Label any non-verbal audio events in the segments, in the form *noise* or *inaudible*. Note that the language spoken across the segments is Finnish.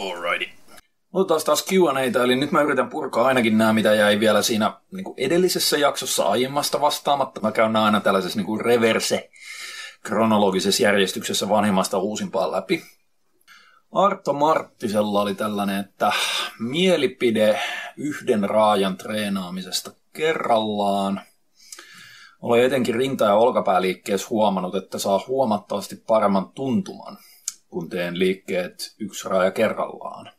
Alrighty. Otetaan taas Q&Aitä, eli nyt mä yritän purkaa ainakin nämä, mitä jäi vielä siinä niin kuin edellisessä jaksossa aiemmasta vastaamatta. Mä käyn aina tällaisessa niin kuin reverse kronologisessa järjestyksessä vanhimmasta uusimpaan läpi. Arto Marttisella oli tällainen, että mielipide yhden raajan treenaamisesta kerrallaan. Olen etenkin rinta- ja olkapääliikkeessä huomannut, että saa huomattavasti paremman tuntuman, kun teen liikkeet yksi raaja kerrallaan.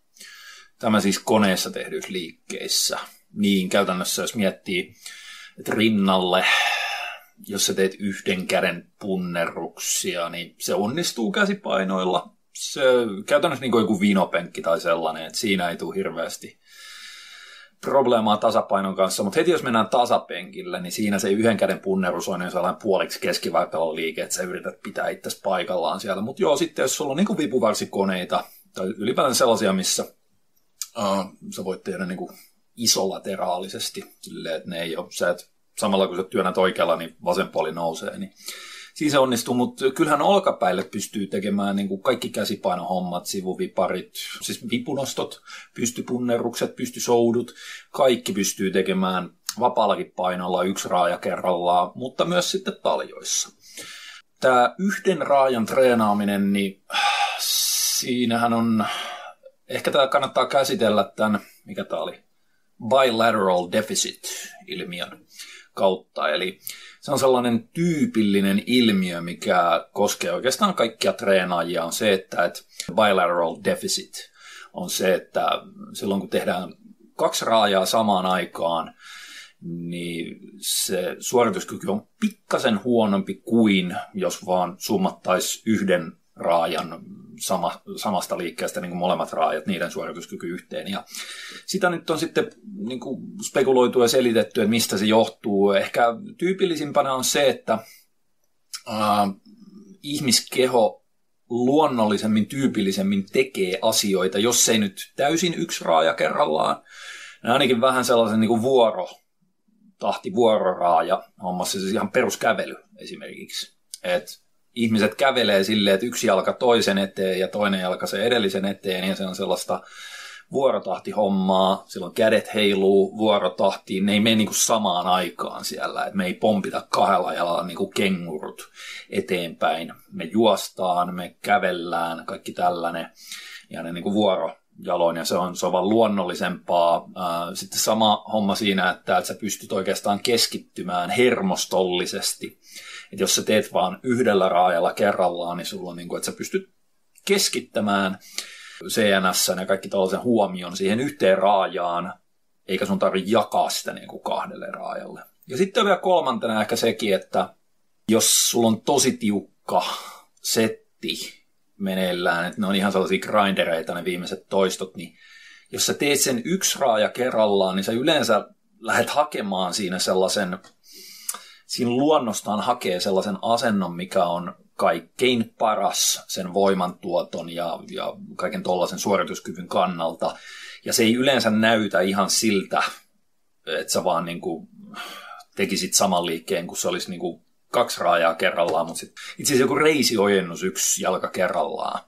Tämä siis koneessa tehdyissä liikkeissä. Niin käytännössä jos miettii, että rinnalle, jos sä teet yhden käden punnerruksia, niin se onnistuu käsipainoilla. Se käytännössä niin kuin joku vinopenkki tai sellainen, että siinä ei tule hirveästi probleemaa tasapainon kanssa, mutta heti jos mennään tasapenkille, niin siinä se yhden käden punnerus on niin sellainen puoliksi keskivartalon liike, että sä yrität pitää itse paikallaan siellä. Mutta joo, sitten jos sulla on niin vipuvarsikoneita, tai ylipäätään sellaisia, missä uh, sä voit tehdä niin kuin isolateraalisesti, silleen, että ne ei ole, sä et, samalla kun sä työnnät oikealla, niin vasen puoli nousee, niin siinä se onnistuu, mutta kyllähän olkapäille pystyy tekemään niin kuin kaikki käsipainohommat, sivuviparit, siis vipunostot, pystypunnerrukset, pystysoudut, kaikki pystyy tekemään vapaallakin painolla yksi raaja kerrallaan, mutta myös sitten taljoissa. Tämä yhden raajan treenaaminen, niin siinähän on Ehkä tämä kannattaa käsitellä tämän, mikä tämä oli, bilateral deficit-ilmiön kautta. Eli se on sellainen tyypillinen ilmiö, mikä koskee oikeastaan kaikkia treenaajia, on se, että et bilateral deficit on se, että silloin kun tehdään kaksi raajaa samaan aikaan, niin se suorituskyky on pikkasen huonompi kuin jos vaan summattaisi yhden raajan sama, samasta liikkeestä niin kuin molemmat raajat, niiden suorituskyky yhteen. Ja sitä nyt on sitten niin kuin spekuloitu ja selitetty, että mistä se johtuu. Ehkä tyypillisimpänä on se, että äh, ihmiskeho luonnollisemmin, tyypillisemmin tekee asioita, jos ei nyt täysin yksi raaja kerrallaan, niin ainakin vähän sellaisen niin kuin vuoro, tahti vuororaaja hommassa, siis ihan peruskävely esimerkiksi. että ihmiset kävelee silleen, että yksi jalka toisen eteen ja toinen jalka se edellisen eteen, ja se on sellaista vuorotahtihommaa, silloin kädet heiluu vuorotahtiin, ne ei mene niinku samaan aikaan siellä, että me ei pompita kahdella jalalla niinku kengurut eteenpäin. Me juostaan, me kävellään, kaikki tällainen, ja ne niinku vuoro jaloin, ja se on, se on vaan luonnollisempaa. Sitten sama homma siinä, että, että sä pystyt oikeastaan keskittymään hermostollisesti että jos sä teet vaan yhdellä raajalla kerrallaan, niin sulla on niin kuin, että sä pystyt keskittämään CNS ja kaikki tällaisen huomion siihen yhteen raajaan, eikä sun tarvitse jakaa sitä niin kuin kahdelle raajalle. Ja sitten vielä kolmantena ehkä sekin, että jos sulla on tosi tiukka setti meneillään, että ne on ihan sellaisia grindereita ne viimeiset toistot, niin jos sä teet sen yksi raaja kerrallaan, niin sä yleensä lähdet hakemaan siinä sellaisen siinä luonnostaan hakee sellaisen asennon, mikä on kaikkein paras sen voimantuoton ja, ja kaiken tuollaisen suorituskyvyn kannalta. Ja se ei yleensä näytä ihan siltä, että sä vaan niin kuin tekisit saman liikkeen, kun se olisi niin kuin kaksi raajaa kerrallaan, mutta sit, itse asiassa joku reisiojennus yksi jalka kerrallaan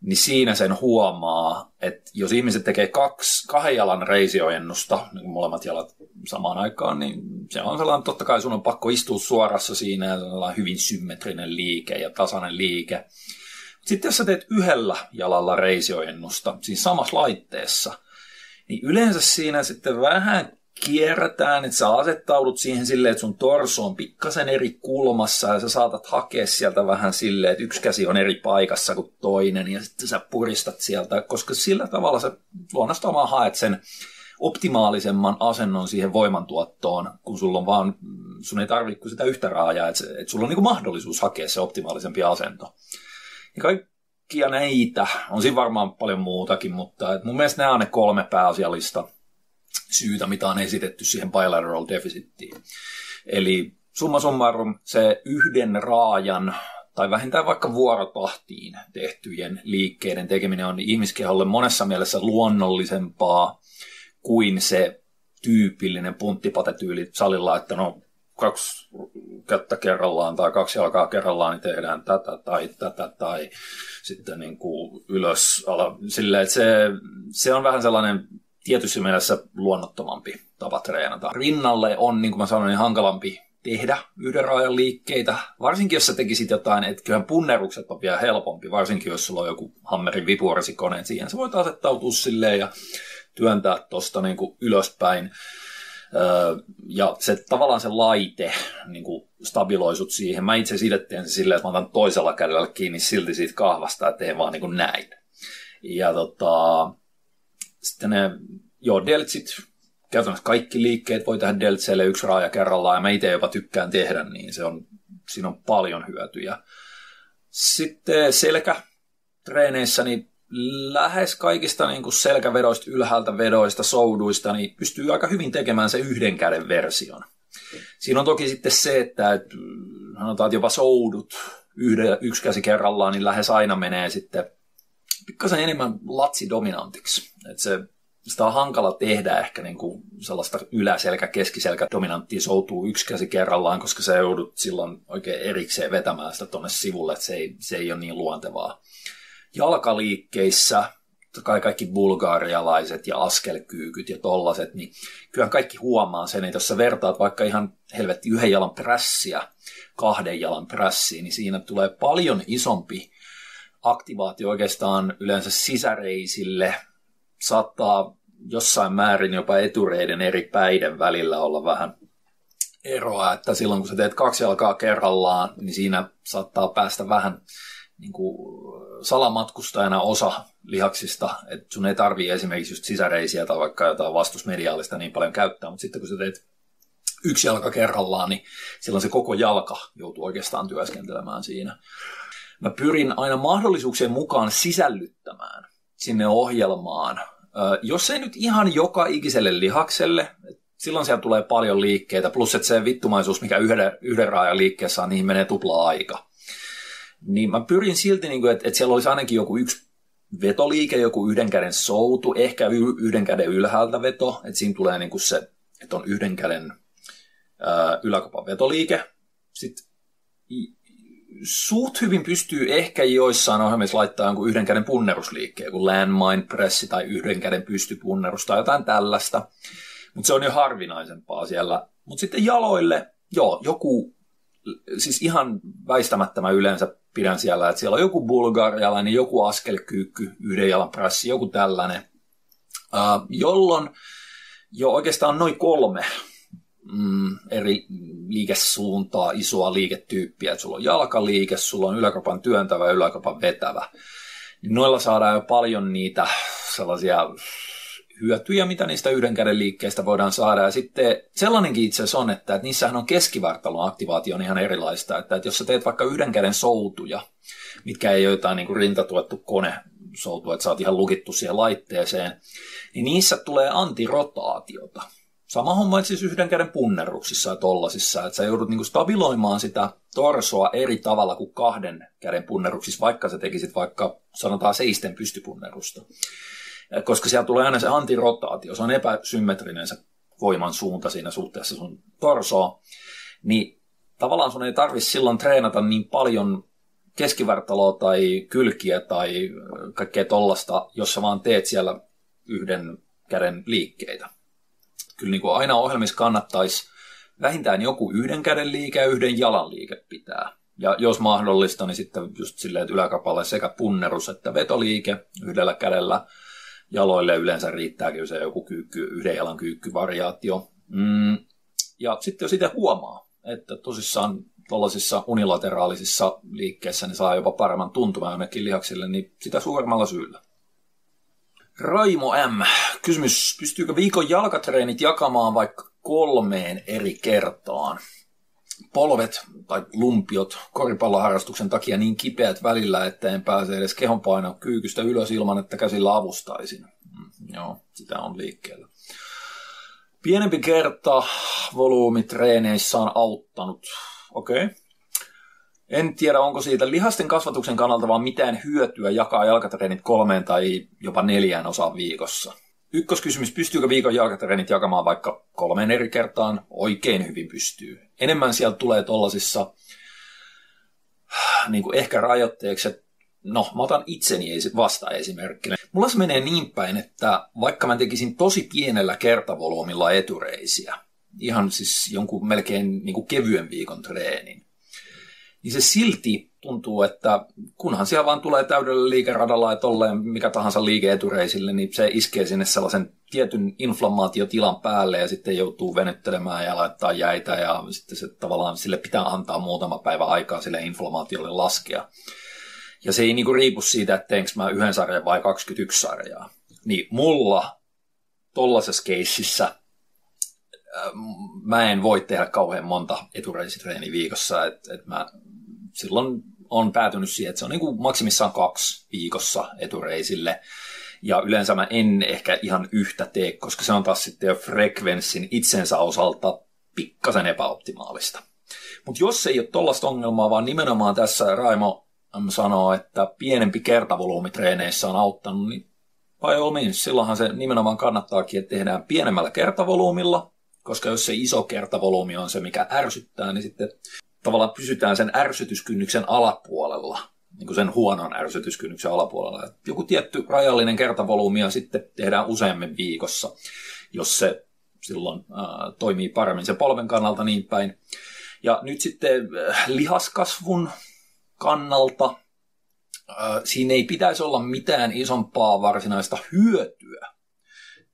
niin siinä sen huomaa, että jos ihmiset tekee kaksi, kahden jalan reisiojennusta, niin molemmat jalat samaan aikaan, niin se on sellainen, totta kai sun on pakko istua suorassa siinä ja sellainen hyvin symmetrinen liike ja tasainen liike. Sitten jos sä teet yhdellä jalalla reisiojennusta, siis samassa laitteessa, niin yleensä siinä sitten vähän kierrätään, että sä asettaudut siihen silleen, että sun torso on pikkasen eri kulmassa ja sä saatat hakea sieltä vähän silleen, että yksi käsi on eri paikassa kuin toinen ja sitten sä puristat sieltä, koska sillä tavalla sä luonnostaan vaan haet sen optimaalisemman asennon siihen voimantuottoon, kun sulla on vaan, sun ei tarvitse sitä yhtä raajaa, että, että sulla on niin mahdollisuus hakea se optimaalisempi asento. Ja kaikkia näitä, on siinä varmaan paljon muutakin, mutta mun mielestä nämä on ne kolme pääasiallista syytä, mitä on esitetty siihen bilateral deficittiin. Eli summa summarum se yhden raajan tai vähintään vaikka vuorotahtiin tehtyjen liikkeiden tekeminen on ihmiskeholle monessa mielessä luonnollisempaa kuin se tyypillinen punttipatetyyli salilla, että no kaksi kättä kerrallaan tai kaksi jalkaa kerrallaan, niin tehdään tätä tai tätä tai sitten niin kuin ylös. Ala, silleen, että se, se on vähän sellainen tietyssä mielessä luonnottomampi tapa treenata. Rinnalle on, niin kuin mä sanoin, niin hankalampi tehdä yhden raajan liikkeitä, varsinkin jos sä tekisit jotain, että kyllähän punnerukset on vielä helpompi, varsinkin jos sulla on joku hammerin vipuorisikone siihen, sä voit asettautua silleen ja työntää tuosta niin ylöspäin. Ja se, tavallaan se laite niin kuin stabiloisut siihen. Mä itse siitä teen se silleen, että mä otan toisella kädellä kiinni silti siitä kahvasta ja teen vaan niin kuin näin. Ja tota, sitten ne, joo, deltsit, käytännössä kaikki liikkeet voi tehdä deltseille yksi raaja kerrallaan, ja mä itse jopa tykkään tehdä, niin se on, siinä on paljon hyötyjä. Sitten selkä treeneissä, niin lähes kaikista niin kuin selkävedoista, ylhäältä vedoista, souduista, niin pystyy aika hyvin tekemään se yhden käden version. Siinä on toki sitten se, että, että sanotaan, että jopa soudut yhden, yksi käsi kerrallaan, niin lähes aina menee sitten pikkasen enemmän latsi-dominantiksi. Että se, sitä on hankala tehdä ehkä niin kuin sellaista yläselkä, keskiselkä dominanttia soutuu yksi käsi kerrallaan, koska se joudut silloin oikein erikseen vetämään sitä tuonne sivulle, että se ei, se ei ole niin luontevaa jalkaliikkeissä, kai kaikki bulgaarialaiset ja askelkyykyt ja tollaset, niin kyllä kaikki huomaa sen, että jos sä vertaat vaikka ihan helvetti yhden jalan prässiä kahden jalan prässiin, niin siinä tulee paljon isompi aktivaatio oikeastaan yleensä sisäreisille. Saattaa jossain määrin jopa etureiden eri päiden välillä olla vähän eroa, että silloin kun sä teet kaksi jalkaa kerrallaan, niin siinä saattaa päästä vähän niin kuin salamatkustajana osa lihaksista, että sun ei tarvii esimerkiksi just sisäreisiä tai vaikka jotain vastusmediaalista niin paljon käyttää, mutta sitten kun sä teet yksi jalka kerrallaan, niin silloin se koko jalka joutuu oikeastaan työskentelemään siinä. Mä pyrin aina mahdollisuuksien mukaan sisällyttämään sinne ohjelmaan, jos ei nyt ihan joka ikiselle lihakselle, silloin siellä tulee paljon liikkeitä, plus että se vittumaisuus, mikä yhden, yhden raajan liikkeessä on, niihin menee tupla aika. Niin mä pyrin silti, niin kuin, että, että siellä olisi ainakin joku yksi vetoliike, joku yhden käden soutu, ehkä yhden käden ylhäältä veto, että siinä tulee niin kuin se, että on yhden käden vetoliike. Sitten suht hyvin pystyy ehkä joissain ohjelmissa laittaa jonkun yhden käden punnerusliikkeen, joku landmine pressi tai yhden käden pystypunnerus tai jotain tällaista. Mutta se on jo harvinaisempaa siellä. Mutta sitten jaloille, joo, joku, siis ihan väistämättä mä yleensä pidän siellä, että siellä on joku bulgarialainen, joku askelkyykky, yhden jalan pressi, joku tällainen, uh, jolloin jo oikeastaan noin kolme mm, eri liikesuuntaa, isoa liiketyyppiä. Että sulla on jalkaliike, sulla on yläkapan työntävä, yläkapan vetävä. Niin noilla saadaan jo paljon niitä sellaisia hyötyjä, mitä niistä yhden käden liikkeistä voidaan saada. Ja sitten sellainenkin itse asiassa on, että, että niissähän on keskivartalon aktivaatio on ihan erilaista. Että, että jos sä teet vaikka yhden käden soutuja, mitkä ei ole jotain niin kuin rintatuettu kone soutu, että sä oot ihan lukittu siihen laitteeseen, niin niissä tulee antirotaatiota. Sama homma siis yhden käden punneruksissa ja tollasissa, että sä joudut niinku stabiloimaan sitä torsoa eri tavalla kuin kahden käden punneruksissa, vaikka sä tekisit vaikka sanotaan seisten pystypunnerusta koska siellä tulee aina se antirotaatio, se on epäsymmetrinen se voiman suunta siinä suhteessa sun torsoon, niin tavallaan sun ei tarvitse silloin treenata niin paljon keskivartaloa tai kylkiä tai kaikkea tollasta, jos sä vaan teet siellä yhden käden liikkeitä. Kyllä niin kuin aina ohjelmissa kannattaisi vähintään joku yhden käden liike ja yhden jalan liike pitää. Ja jos mahdollista, niin sitten just silleen, että yläkapalle sekä punnerus että vetoliike yhdellä kädellä – jaloille yleensä riittääkin se joku kyykky, yhden jalan kyykkyvariaatio. Mm. Ja sitten jos itse huomaa, että tosissaan tuollaisissa unilateraalisissa liikkeissä niin saa jopa paremman tuntuman jonnekin lihaksille, niin sitä suuremmalla syyllä. Raimo M. Kysymys, pystyykö viikon jalkatreenit jakamaan vaikka kolmeen eri kertaan? polvet tai lumpiot koripalloharrastuksen takia niin kipeät välillä, että en pääse edes kehonpaino kyykystä ylös ilman, että käsillä avustaisin. Mm, joo, sitä on liikkeellä. Pienempi kerta volyymitreeneissä on auttanut. Okei. Okay. En tiedä, onko siitä lihasten kasvatuksen kannalta vaan mitään hyötyä jakaa jalkatreenit kolmeen tai jopa neljään osaan viikossa. Ykköskysymys, pystyykö viikon jalkatreenit jakamaan vaikka kolmeen eri kertaan? Oikein hyvin pystyy. enemmän sieltä tulee tollasissa niin kuin ehkä rajoitteeksi, että no, mä otan itseni vasta esimerkkinä. Mulla se menee niin päin, että vaikka mä tekisin tosi pienellä kertavolyymilla etureisiä, ihan siis jonkun melkein niin kuin kevyen viikon treenin, niin se silti tuntuu, että kunhan siellä vaan tulee täydellä liikeradalla ja tolleen mikä tahansa liike etureisille, niin se iskee sinne sellaisen tietyn inflammaatiotilan päälle ja sitten joutuu venyttelemään ja laittaa jäitä ja sitten se tavallaan sille pitää antaa muutama päivä aikaa sille inflammaatiolle laskea. Ja se ei niinku riipu siitä, että teenkö mä yhden sarjan vai 21 sarjaa. Niin mulla tollaisessa keississä äh, mä en voi tehdä kauhean monta etureisitreeniä viikossa, että et mä silloin on päätynyt siihen, että se on niin kuin maksimissaan kaksi viikossa etureisille. Ja yleensä mä en ehkä ihan yhtä tee, koska se on taas sitten jo frekvenssin itsensä osalta pikkasen epäoptimaalista. Mutta jos ei ole tollasta ongelmaa, vaan nimenomaan tässä Raimo sanoo, että pienempi kertavolyymi treeneissä on auttanut, niin by all means, silloinhan se nimenomaan kannattaakin, että tehdään pienemmällä kertavolyymilla, koska jos se iso kertavolyymi on se, mikä ärsyttää, niin sitten tavallaan pysytään sen ärsytyskynnyksen alapuolella, niin kuin sen huonon ärsytyskynnyksen alapuolella. Et joku tietty rajallinen kertavolyymi ja sitten tehdään useammin viikossa, jos se silloin äh, toimii paremmin sen polven kannalta niin päin. Ja nyt sitten äh, lihaskasvun kannalta äh, siinä ei pitäisi olla mitään isompaa varsinaista hyötyä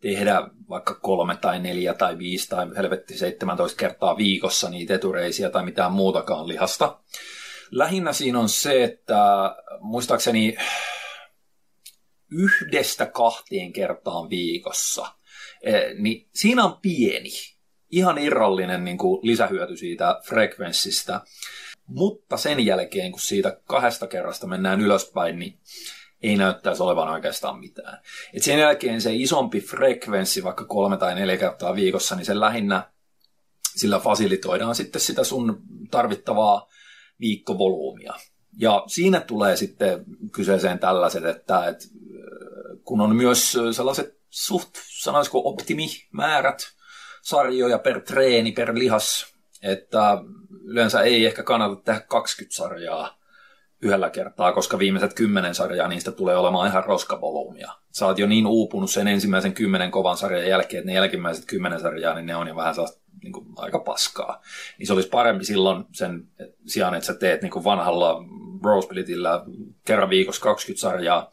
tehdä vaikka kolme tai neljä tai viisi tai helvetti 17 kertaa viikossa niitä etureisiä tai mitään muutakaan lihasta. Lähinnä siinä on se, että muistaakseni yhdestä kahteen kertaan viikossa, eh, niin siinä on pieni, ihan irrallinen niin kuin lisähyöty siitä frekvenssistä. Mutta sen jälkeen, kun siitä kahdesta kerrasta mennään ylöspäin, niin ei näyttäisi olevan oikeastaan mitään. Et sen jälkeen se isompi frekvenssi, vaikka kolme tai neljä kertaa viikossa, niin se lähinnä sillä fasilitoidaan sitten sitä sun tarvittavaa viikkovolyymia. Ja siinä tulee sitten kyseeseen tällaiset, että, että kun on myös sellaiset suht, sanoisiko optimimäärät sarjoja per treeni, per lihas, että yleensä ei ehkä kannata tehdä 20 sarjaa yhdellä kertaa, koska viimeiset kymmenen sarjaa niistä tulee olemaan ihan roskavolyymia. Sä oot jo niin uupunut sen ensimmäisen kymmenen kovan sarjan jälkeen, että ne jälkimmäiset kymmenen sarjaa, niin ne on jo vähän sellaista niin kuin, aika paskaa. Niin se olisi parempi silloin sen sijaan, että sä teet niin kuin vanhalla Brosplitillä kerran viikossa 20 sarjaa,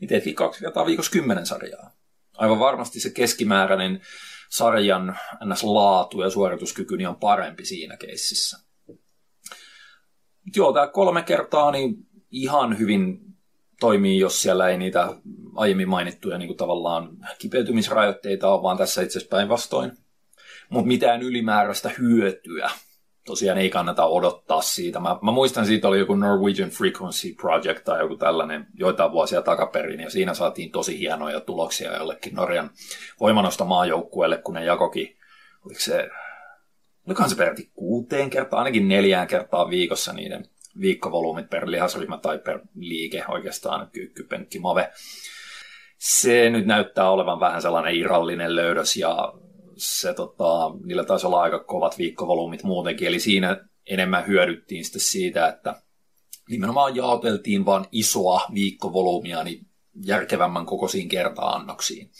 niin teetkin kaksi kertaa viikossa 10 sarjaa. Aivan varmasti se keskimääräinen sarjan ns. laatu ja suorituskyky niin on parempi siinä keississä joo, tämä kolme kertaa niin ihan hyvin toimii, jos siellä ei niitä aiemmin mainittuja niin kuin tavallaan kipeytymisrajoitteita ole, vaan tässä itse asiassa päinvastoin. Mutta mitään ylimääräistä hyötyä tosiaan ei kannata odottaa siitä. Mä, mä muistan, siitä oli joku Norwegian Frequency Project tai joku tällainen joitain vuosia takaperin, ja siinä saatiin tosi hienoja tuloksia jollekin Norjan voimanosta maajoukkueelle, kun ne jakokin, oliko se olikohan se peräti kuuteen kertaa, ainakin neljään kertaa viikossa niiden viikkovolyymit per lihasryhmä tai per liike oikeastaan, kyykky, penkki, mave. Se nyt näyttää olevan vähän sellainen irrallinen löydös ja se, tota, niillä taisi olla aika kovat viikkovolyymit muutenkin, eli siinä enemmän hyödyttiin sitten siitä, että nimenomaan jaoteltiin vain isoa viikkovolyymia niin järkevämmän kokoisiin kerta-annoksiin.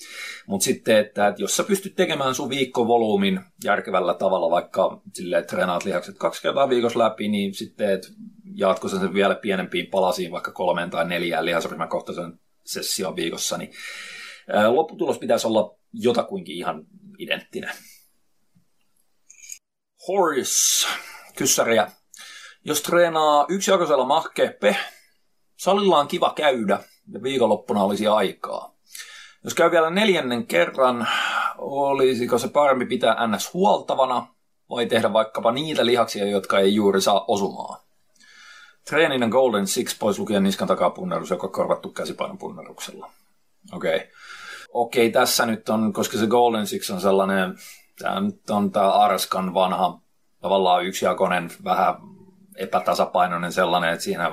Mutta sitten, että, jos sä pystyt tekemään sun viikkovolyymin järkevällä tavalla, vaikka että treenaat lihakset kaksi kertaa viikossa läpi, niin sitten, että jaatko sen vielä pienempiin palasiin, vaikka kolmeen tai neljään lihasryhmäkohtaisen session viikossa, niin lopputulos pitäisi olla jotakuinkin ihan identtinen. Horace, kyssäriä. Jos treenaa yksijakoisella mahkeppe, salilla on kiva käydä, ja viikonloppuna olisi aikaa. Jos käy vielä neljännen kerran, olisiko se parempi pitää ns. huoltavana vai tehdä vaikkapa niitä lihaksia, jotka ei juuri saa osumaan? Treeninen Golden Six pois lukien niskan takapunnerus, joka korvattu käsipainopunneruksella. Okei. Okay. Okei, okay, tässä nyt on, koska se Golden Six on sellainen, tämä nyt on tämä Arskan vanha, tavallaan yksijakoinen, vähän epätasapainoinen sellainen, että siinä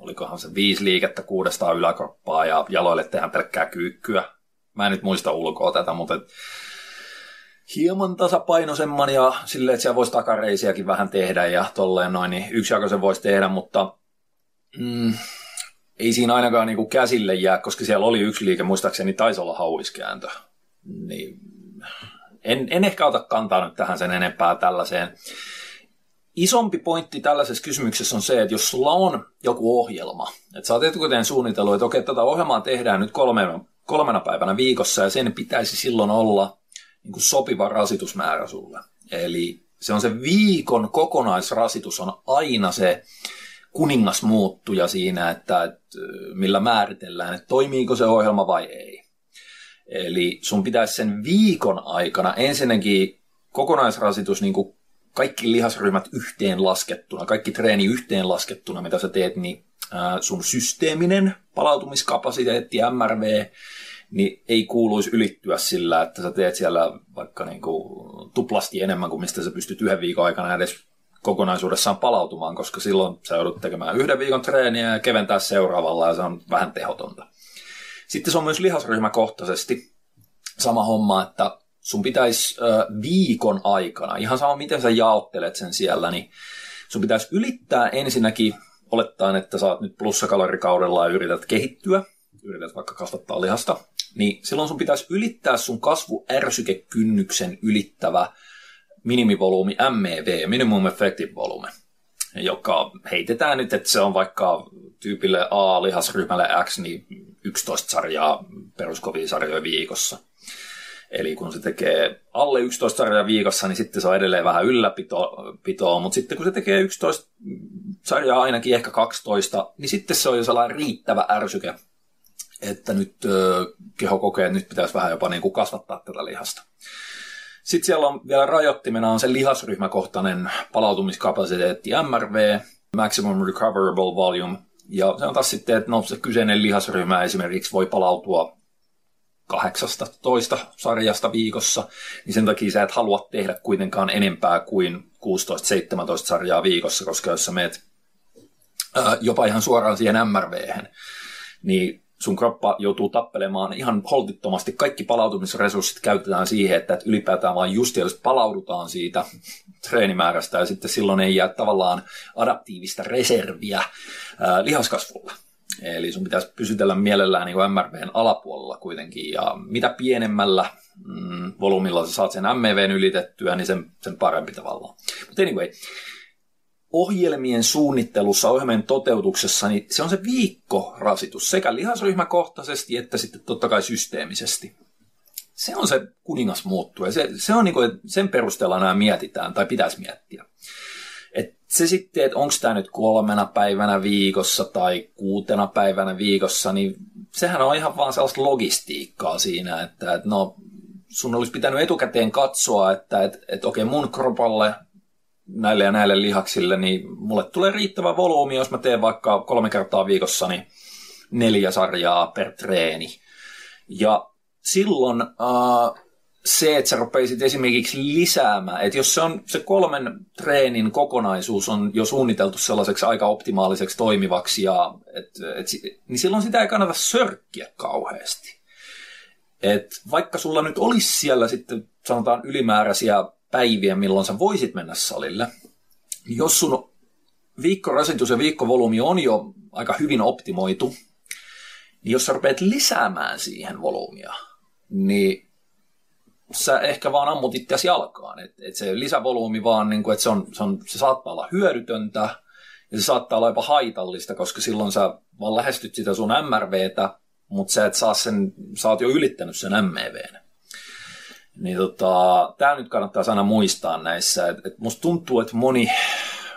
olikohan se viisi liikettä kuudestaan yläkroppaa ja jaloille tehdään pelkkää kyykkyä. Mä en nyt muista ulkoa tätä, mutta et, hieman tasapainoisemman ja silleen, että siellä voisi takareisiakin vähän tehdä ja tolleen noin, niin yksijakoisen voisi tehdä, mutta mm, ei siinä ainakaan niin kuin käsille jää, koska siellä oli yksi liike, muistaakseni taisi olla hauiskääntö. Niin en, en ehkä ota kantaa nyt tähän sen enempää tällaiseen. Isompi pointti tällaisessa kysymyksessä on se, että jos sulla on joku ohjelma, että sä oot etukäteen suunnitellut, että okei, tätä ohjelmaa tehdään nyt kolmena, kolmena päivänä viikossa ja sen pitäisi silloin olla niin kuin sopiva rasitusmäärä sulle. Eli se on se viikon kokonaisrasitus on aina se kuningas muuttuja siinä, että, että millä määritellään, että toimiiko se ohjelma vai ei. Eli sun pitäisi sen viikon aikana ensinnäkin kokonaisrasitus, niin kuin kaikki lihasryhmät yhteen laskettuna, kaikki treeni yhteen laskettuna, mitä sä teet, niin sun systeeminen palautumiskapasiteetti, MRV, niin ei kuuluisi ylittyä sillä, että sä teet siellä vaikka niin kuin tuplasti enemmän kuin mistä sä pystyt yhden viikon aikana edes kokonaisuudessaan palautumaan, koska silloin sä joudut tekemään yhden viikon treeniä ja keventää seuraavalla ja se on vähän tehotonta. Sitten se on myös lihasryhmäkohtaisesti sama homma, että sun pitäisi viikon aikana, ihan sama miten sä jaottelet sen siellä, niin sun pitäisi ylittää ensinnäkin, olettaen, että sä oot nyt plussakalorikaudella ja yrität kehittyä, yrität vaikka kasvattaa lihasta, niin silloin sun pitäisi ylittää sun kasvuärsykekynnyksen ylittävä minimivolyymi MEV, minimum effective volume, joka heitetään nyt, että se on vaikka tyypille A, lihasryhmälle X, niin 11 sarjaa peruskovia sarjoja viikossa. Eli kun se tekee alle 11 sarjaa viikossa, niin sitten se on edelleen vähän ylläpitoa, mutta sitten kun se tekee 11 sarjaa ainakin ehkä 12, niin sitten se on jo sellainen riittävä ärsyke, että nyt keho kokee, että nyt pitäisi vähän jopa niin kuin kasvattaa tätä lihasta. Sitten siellä on vielä rajoittimena on se lihasryhmäkohtainen palautumiskapasiteetti MRV, Maximum Recoverable Volume, ja se on taas sitten, että no, se kyseinen lihasryhmä esimerkiksi voi palautua 18 sarjasta viikossa, niin sen takia sä et halua tehdä kuitenkaan enempää kuin 16-17 sarjaa viikossa, koska jos sä meet ää, jopa ihan suoraan siihen mrv niin sun kroppa joutuu tappelemaan ihan holtittomasti. Kaikki palautumisresurssit käytetään siihen, että ylipäätään vain just palaudutaan siitä treenimäärästä ja sitten silloin ei jää tavallaan adaptiivista reserviä ää, lihaskasvulla. Eli sun pitäisi pysytellä mielellään niin MRVn alapuolella kuitenkin, ja mitä pienemmällä mm, volyymilla sä saat sen MVn ylitettyä, niin sen, sen parempi tavallaan. Mutta anyway, ohjelmien suunnittelussa, ohjelmien toteutuksessa, niin se on se viikkorasitus sekä lihasryhmäkohtaisesti että sitten totta kai systeemisesti. Se on se kuningas muuttuu se, se on niin kuin, sen perusteella nämä mietitään tai pitäisi miettiä. Et se sitten, että onko tämä nyt kolmena päivänä viikossa tai kuutena päivänä viikossa, niin sehän on ihan vaan sellaista logistiikkaa siinä, että, että no, sun olisi pitänyt etukäteen katsoa, että että että okei, mun kropalle näille ja näille lihaksille, niin mulle tulee riittävä volyymi, jos mä teen vaikka kolme kertaa viikossa niin neljä sarjaa per treeni. Ja silloin äh, se, että sä rupeisit esimerkiksi lisäämään, että jos se on se kolmen treenin kokonaisuus on jo suunniteltu sellaiseksi aika optimaaliseksi toimivaksi, ja, et, et, niin silloin sitä ei kannata sörkkiä kauheasti. Et vaikka sulla nyt olisi siellä sitten sanotaan ylimääräisiä päiviä, milloin sä voisit mennä salille, niin jos sun viikkorasitus ja viikkovolyymi on jo aika hyvin optimoitu, niin jos sä rupeat lisäämään siihen volyymia, niin sä ehkä vaan ammut itseäsi jalkaan. Et, et se lisävolyymi vaan, niin kuin, että se, on, se, on, se saattaa olla hyödytöntä ja se saattaa olla jopa haitallista, koska silloin sä vaan lähestyt sitä sun MRVtä, mutta sä et saa sen, sä oot jo ylittänyt sen MEVn. Niin tota, tää nyt kannattaa aina muistaa näissä. Et, et musta tuntuu, että moni,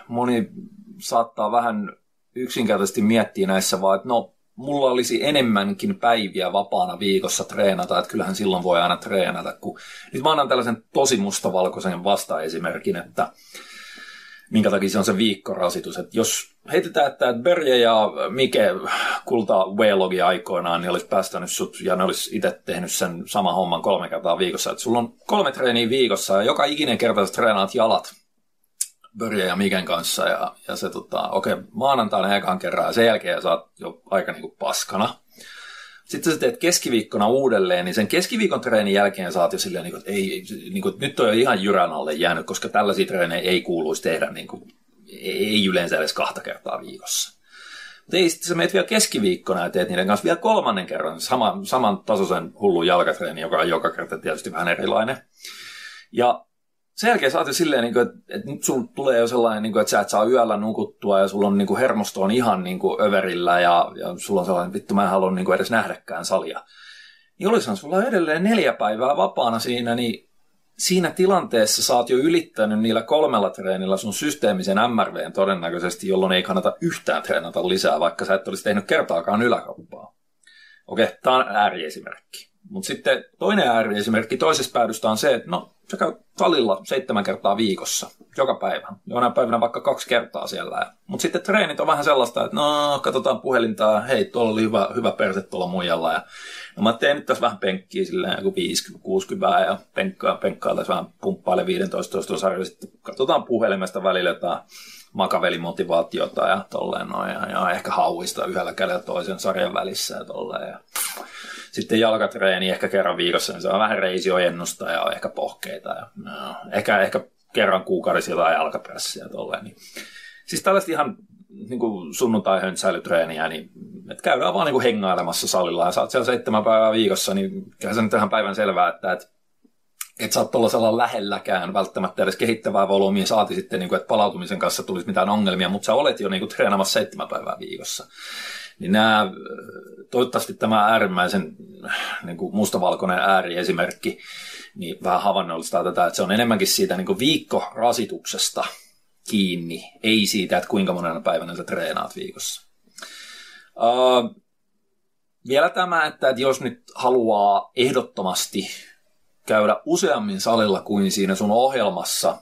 moni saattaa vähän yksinkertaisesti miettiä näissä vaan, että no mulla olisi enemmänkin päiviä vapaana viikossa treenata, että kyllähän silloin voi aina treenata. Kun... Nyt mä annan tällaisen tosi mustavalkoisen vastaesimerkin, että minkä takia se on se viikkorasitus. Että jos heitetään, että Berje ja Mike kulta Waylogi aikoinaan, niin olisi päästänyt sut ja ne olisi itse tehnyt sen sama homman kolme kertaa viikossa. Että sulla on kolme treeniä viikossa ja joka ikinen kerta sä treenaat jalat Börje ja Miken kanssa ja, ja se tota, okei, okay, maanantaina ekan kerran ja sen jälkeen sä oot jo aika niinku paskana. sitten sä teet keskiviikkona uudelleen, niin sen keskiviikon treenin jälkeen saat jo silleen, niin että, ei, niin kuin, nyt on jo ihan jyrän alle jäänyt, koska tällaisia treenejä ei kuuluisi tehdä niin kuin, ei yleensä edes kahta kertaa viikossa. Mutta ei, sitten sä meet vielä keskiviikkona ja teet niiden kanssa vielä kolmannen kerran sama, saman tasoisen hullun jalkatreeni, joka on joka kerta tietysti vähän erilainen. Ja sen jälkeen sä oot jo silleen, niin kuin, että, että nyt sun tulee jo sellainen, niin kuin, että sä et saa yöllä nukuttua ja sulla on niin kuin, hermosto on ihan niin kuin, överillä ja, ja sulla on sellainen, vittu mä en halua niin kuin, edes nähdäkään salia. Niin olisihan sulla edelleen neljä päivää vapaana siinä, niin siinä tilanteessa sä oot jo ylittänyt niillä kolmella treenillä sun systeemisen MRVn todennäköisesti, jolloin ei kannata yhtään treenata lisää, vaikka sä et olisi tehnyt kertaakaan yläkroppaa. Okei, tämä on ääriesimerkki. Mutta sitten toinen ääriesimerkki toisesta päädystä on se, että no, sä käyt salilla seitsemän kertaa viikossa, joka päivä. Jonain päivänä vaikka kaksi kertaa siellä. Mutta sitten treenit on vähän sellaista, että no, katsotaan puhelinta, hei, tuolla oli hyvä, hyvä perse tuolla muijalla. Ja, no mä teen nyt tässä vähän penkkiä silleen, joku 50-60 ja penkkaa, penkkaa tässä vähän pumppaile 15 toiston sarjalla. Sitten katsotaan puhelimesta välillä jotain makaveli-motivaatiota ja tolleen noin, ja, ja ehkä hauista yhdellä kädellä toisen sarjan välissä ja tolleen. Ja sitten jalkatreeni ehkä kerran viikossa, niin se on vähän reisiojennusta ja ehkä pohkeita. Ja, no, ehkä, ehkä kerran kuukaudessa jotain jalkapressiä tolleen. Niin. Siis tällaista ihan niin kuin sunnuntai-höntsäilytreeniä, niin että käydään vaan niin kuin hengailemassa salilla ja saat siellä seitsemän päivää viikossa, niin kyllä se nyt ihan päivän selvää, että, että et sä oot tuollaisella lähelläkään välttämättä edes kehittävää volyymia, saati sitten, niin kuin, että palautumisen kanssa tulisi mitään ongelmia, mutta sä olet jo niin kuin, treenamassa seitsemän päivää viikossa. Niin nämä, toivottavasti tämä äärimmäisen niin kuin mustavalkoinen ääriesimerkki niin vähän havainnollistaa tätä, että se on enemmänkin siitä niin kuin viikkorasituksesta kiinni, ei siitä, että kuinka monena päivänä sä treenaat viikossa. Uh, vielä tämä, että, että jos nyt haluaa ehdottomasti käydä useammin salilla kuin siinä sun ohjelmassa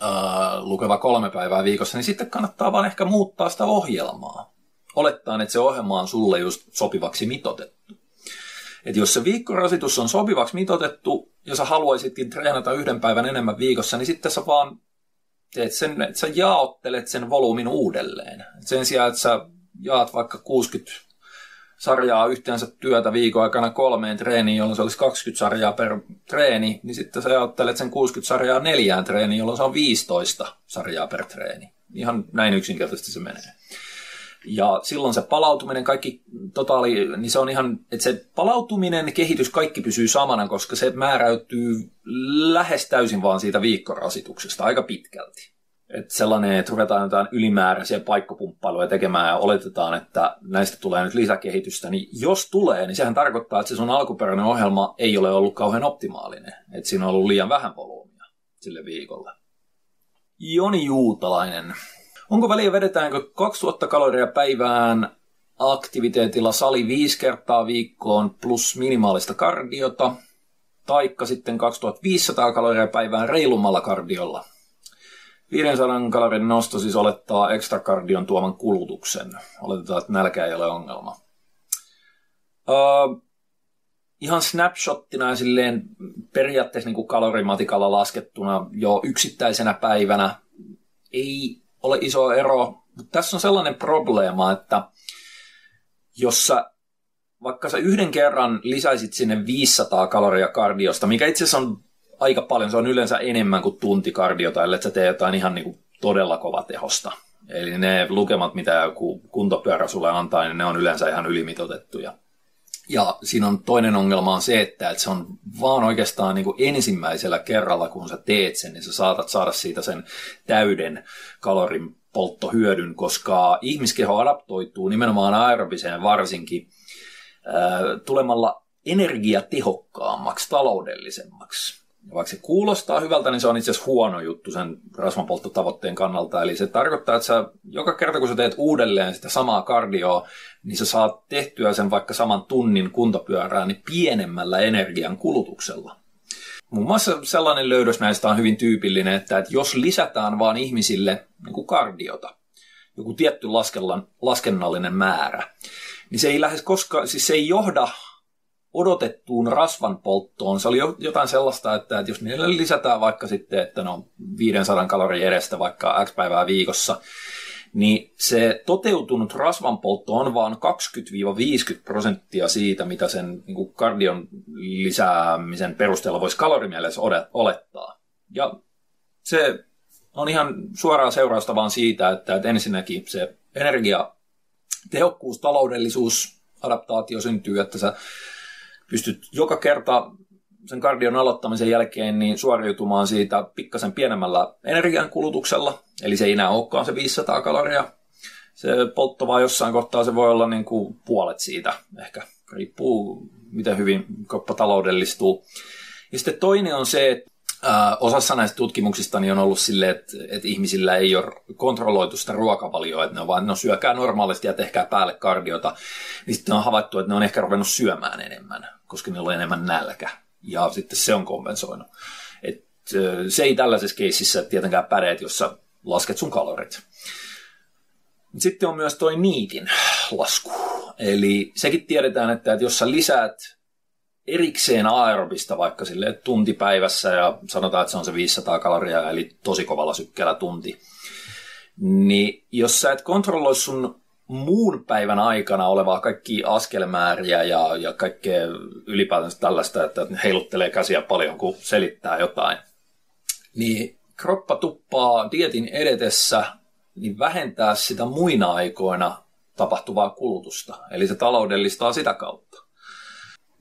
uh, lukeva kolme päivää viikossa, niin sitten kannattaa vaan ehkä muuttaa sitä ohjelmaa olettaa, että se ohjelma on sulle just sopivaksi mitotettu. Et jos se viikkorasitus on sopivaksi mitotettu ja sä haluaisitkin treenata yhden päivän enemmän viikossa, niin sitten sä vaan teet sen, että sä jaottelet sen volyymin uudelleen. Et sen sijaan, että sä jaat vaikka 60 sarjaa yhteensä työtä viikon aikana kolmeen treeniin, jolloin se olisi 20 sarjaa per treeni, niin sitten sä jaottelet sen 60 sarjaa neljään treeniin, jolloin se on 15 sarjaa per treeni. Ihan näin yksinkertaisesti se menee. Ja silloin se palautuminen, kaikki totaali, niin se on ihan, että se palautuminen, kehitys, kaikki pysyy samana, koska se määräytyy lähes täysin vaan siitä viikkorasituksesta aika pitkälti. Että sellainen, että ruvetaan jotain ylimääräisiä paikkapumppailuja tekemään ja oletetaan, että näistä tulee nyt lisäkehitystä, niin jos tulee, niin sehän tarkoittaa, että se sun alkuperäinen ohjelma ei ole ollut kauhean optimaalinen. Että siinä on ollut liian vähän volyymia sille viikolle. Joni Juutalainen Onko väliä vedetäänkö 2000 kaloria päivään aktiviteetilla sali viisi kertaa viikkoon plus minimaalista kardiota, taikka sitten 2500 kaloria päivään reilummalla kardiolla. 500 kalorin nosto siis olettaa ekstra kardion tuoman kulutuksen. Oletetaan, että nälkä ei ole ongelma. Uh, ihan snapshottina ja silleen periaatteessa niin kuin kalorimatikalla laskettuna jo yksittäisenä päivänä ei ole iso ero. Mutta tässä on sellainen probleema, että jos sä vaikka sä yhden kerran lisäisit sinne 500 kaloria kardiosta, mikä itse asiassa on aika paljon, se on yleensä enemmän kuin tunti kardiota, ellei sä tee jotain ihan niin kuin todella kova tehosta. Eli ne lukemat, mitä joku kuntopyörä sulle antaa, niin ne on yleensä ihan ylimitotettuja. Ja siinä on toinen ongelma on se, että, se on vaan oikeastaan niin kuin ensimmäisellä kerralla, kun sä teet sen, niin sä saatat saada siitä sen täyden kalorin polttohyödyn, koska ihmiskeho adaptoituu nimenomaan aerobiseen varsinkin äh, tulemalla energiatehokkaammaksi, taloudellisemmaksi. Vaikka se kuulostaa hyvältä, niin se on itse asiassa huono juttu sen rasvanpolttotavoitteen kannalta. Eli se tarkoittaa, että sä, joka kerta kun sä teet uudelleen sitä samaa kardioa, niin sä saat tehtyä sen vaikka saman tunnin kuntopyörää niin pienemmällä energian kulutuksella. Muun muassa sellainen löydös näistä on hyvin tyypillinen, että, että jos lisätään vaan ihmisille niin kuin kardiota, joku tietty laskennallinen määrä, niin se ei lähes koskaan, siis se ei johda odotettuun rasvan polttoon. Se oli jotain sellaista, että, jos niille lisätään vaikka sitten, että no 500 kaloria edestä vaikka X päivää viikossa, niin se toteutunut rasvanpoltto on vain 20-50 prosenttia siitä, mitä sen niin kuin kardion lisäämisen perusteella voisi kalorimielessä olettaa. Ja se on ihan suoraa seurausta vaan siitä, että, että ensinnäkin se energia, tehokkuus, taloudellisuus, adaptaatio syntyy, että sä pystyt joka kerta sen kardion aloittamisen jälkeen niin suoriutumaan siitä pikkasen pienemmällä energiankulutuksella, eli se ei enää olekaan se 500 kaloria. Se poltto vaan jossain kohtaa se voi olla niin kuin puolet siitä, ehkä riippuu miten hyvin koppa taloudellistuu. Ja sitten toinen on se, että osassa näistä tutkimuksista niin on ollut silleen, että, että ihmisillä ei ole kontrolloitu sitä ruokavalioa, että ne on vaan, no syökää normaalisti ja tehkää päälle kardiota, niin sitten on havaittu, että ne on ehkä ruvennut syömään enemmän, koska niillä on enemmän nälkä ja sitten se on kompensoinut. Et, se ei tällaisessa keississä tietenkään päde, että jos sä lasket sun kalorit. Sitten on myös toi niitin lasku. Eli sekin tiedetään, että, että jos sä lisäät erikseen aerobista vaikka sille tuntipäivässä ja sanotaan, että se on se 500 kaloria, eli tosi kovalla sykkeellä tunti, niin jos sä et kontrolloi sun muun päivän aikana olevaa kaikki askelmääriä ja, ja kaikkea ylipäätänsä tällaista, että heiluttelee käsiä paljon, kun selittää jotain, niin kroppa tuppaa dietin edetessä niin vähentää sitä muina aikoina tapahtuvaa kulutusta. Eli se taloudellistaa sitä kautta.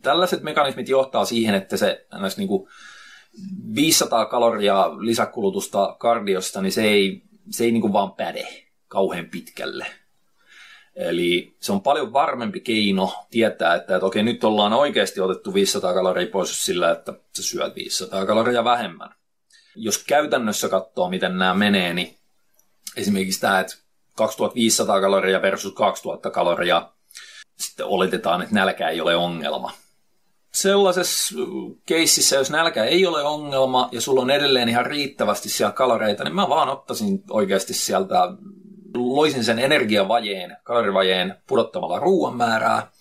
Tällaiset mekanismit johtaa siihen, että se niin kuin 500 kaloria lisäkulutusta kardiosta, niin se ei, se ei niin kuin vaan päde kauhean pitkälle Eli se on paljon varmempi keino tietää, että, että okei, nyt ollaan oikeasti otettu 500 kaloria pois sillä, että sä syöt 500 kaloria vähemmän. Jos käytännössä katsoo, miten nämä menee, niin esimerkiksi tämä, että 2500 kaloria versus 2000 kaloria, sitten oletetaan, että nälkä ei ole ongelma. Sellaisessa keississä, jos nälkä ei ole ongelma ja sulla on edelleen ihan riittävästi siellä kaloreita, niin mä vaan ottaisin oikeasti sieltä loisin sen energiavajeen, kalorivajeen pudottamalla ruoan määrää,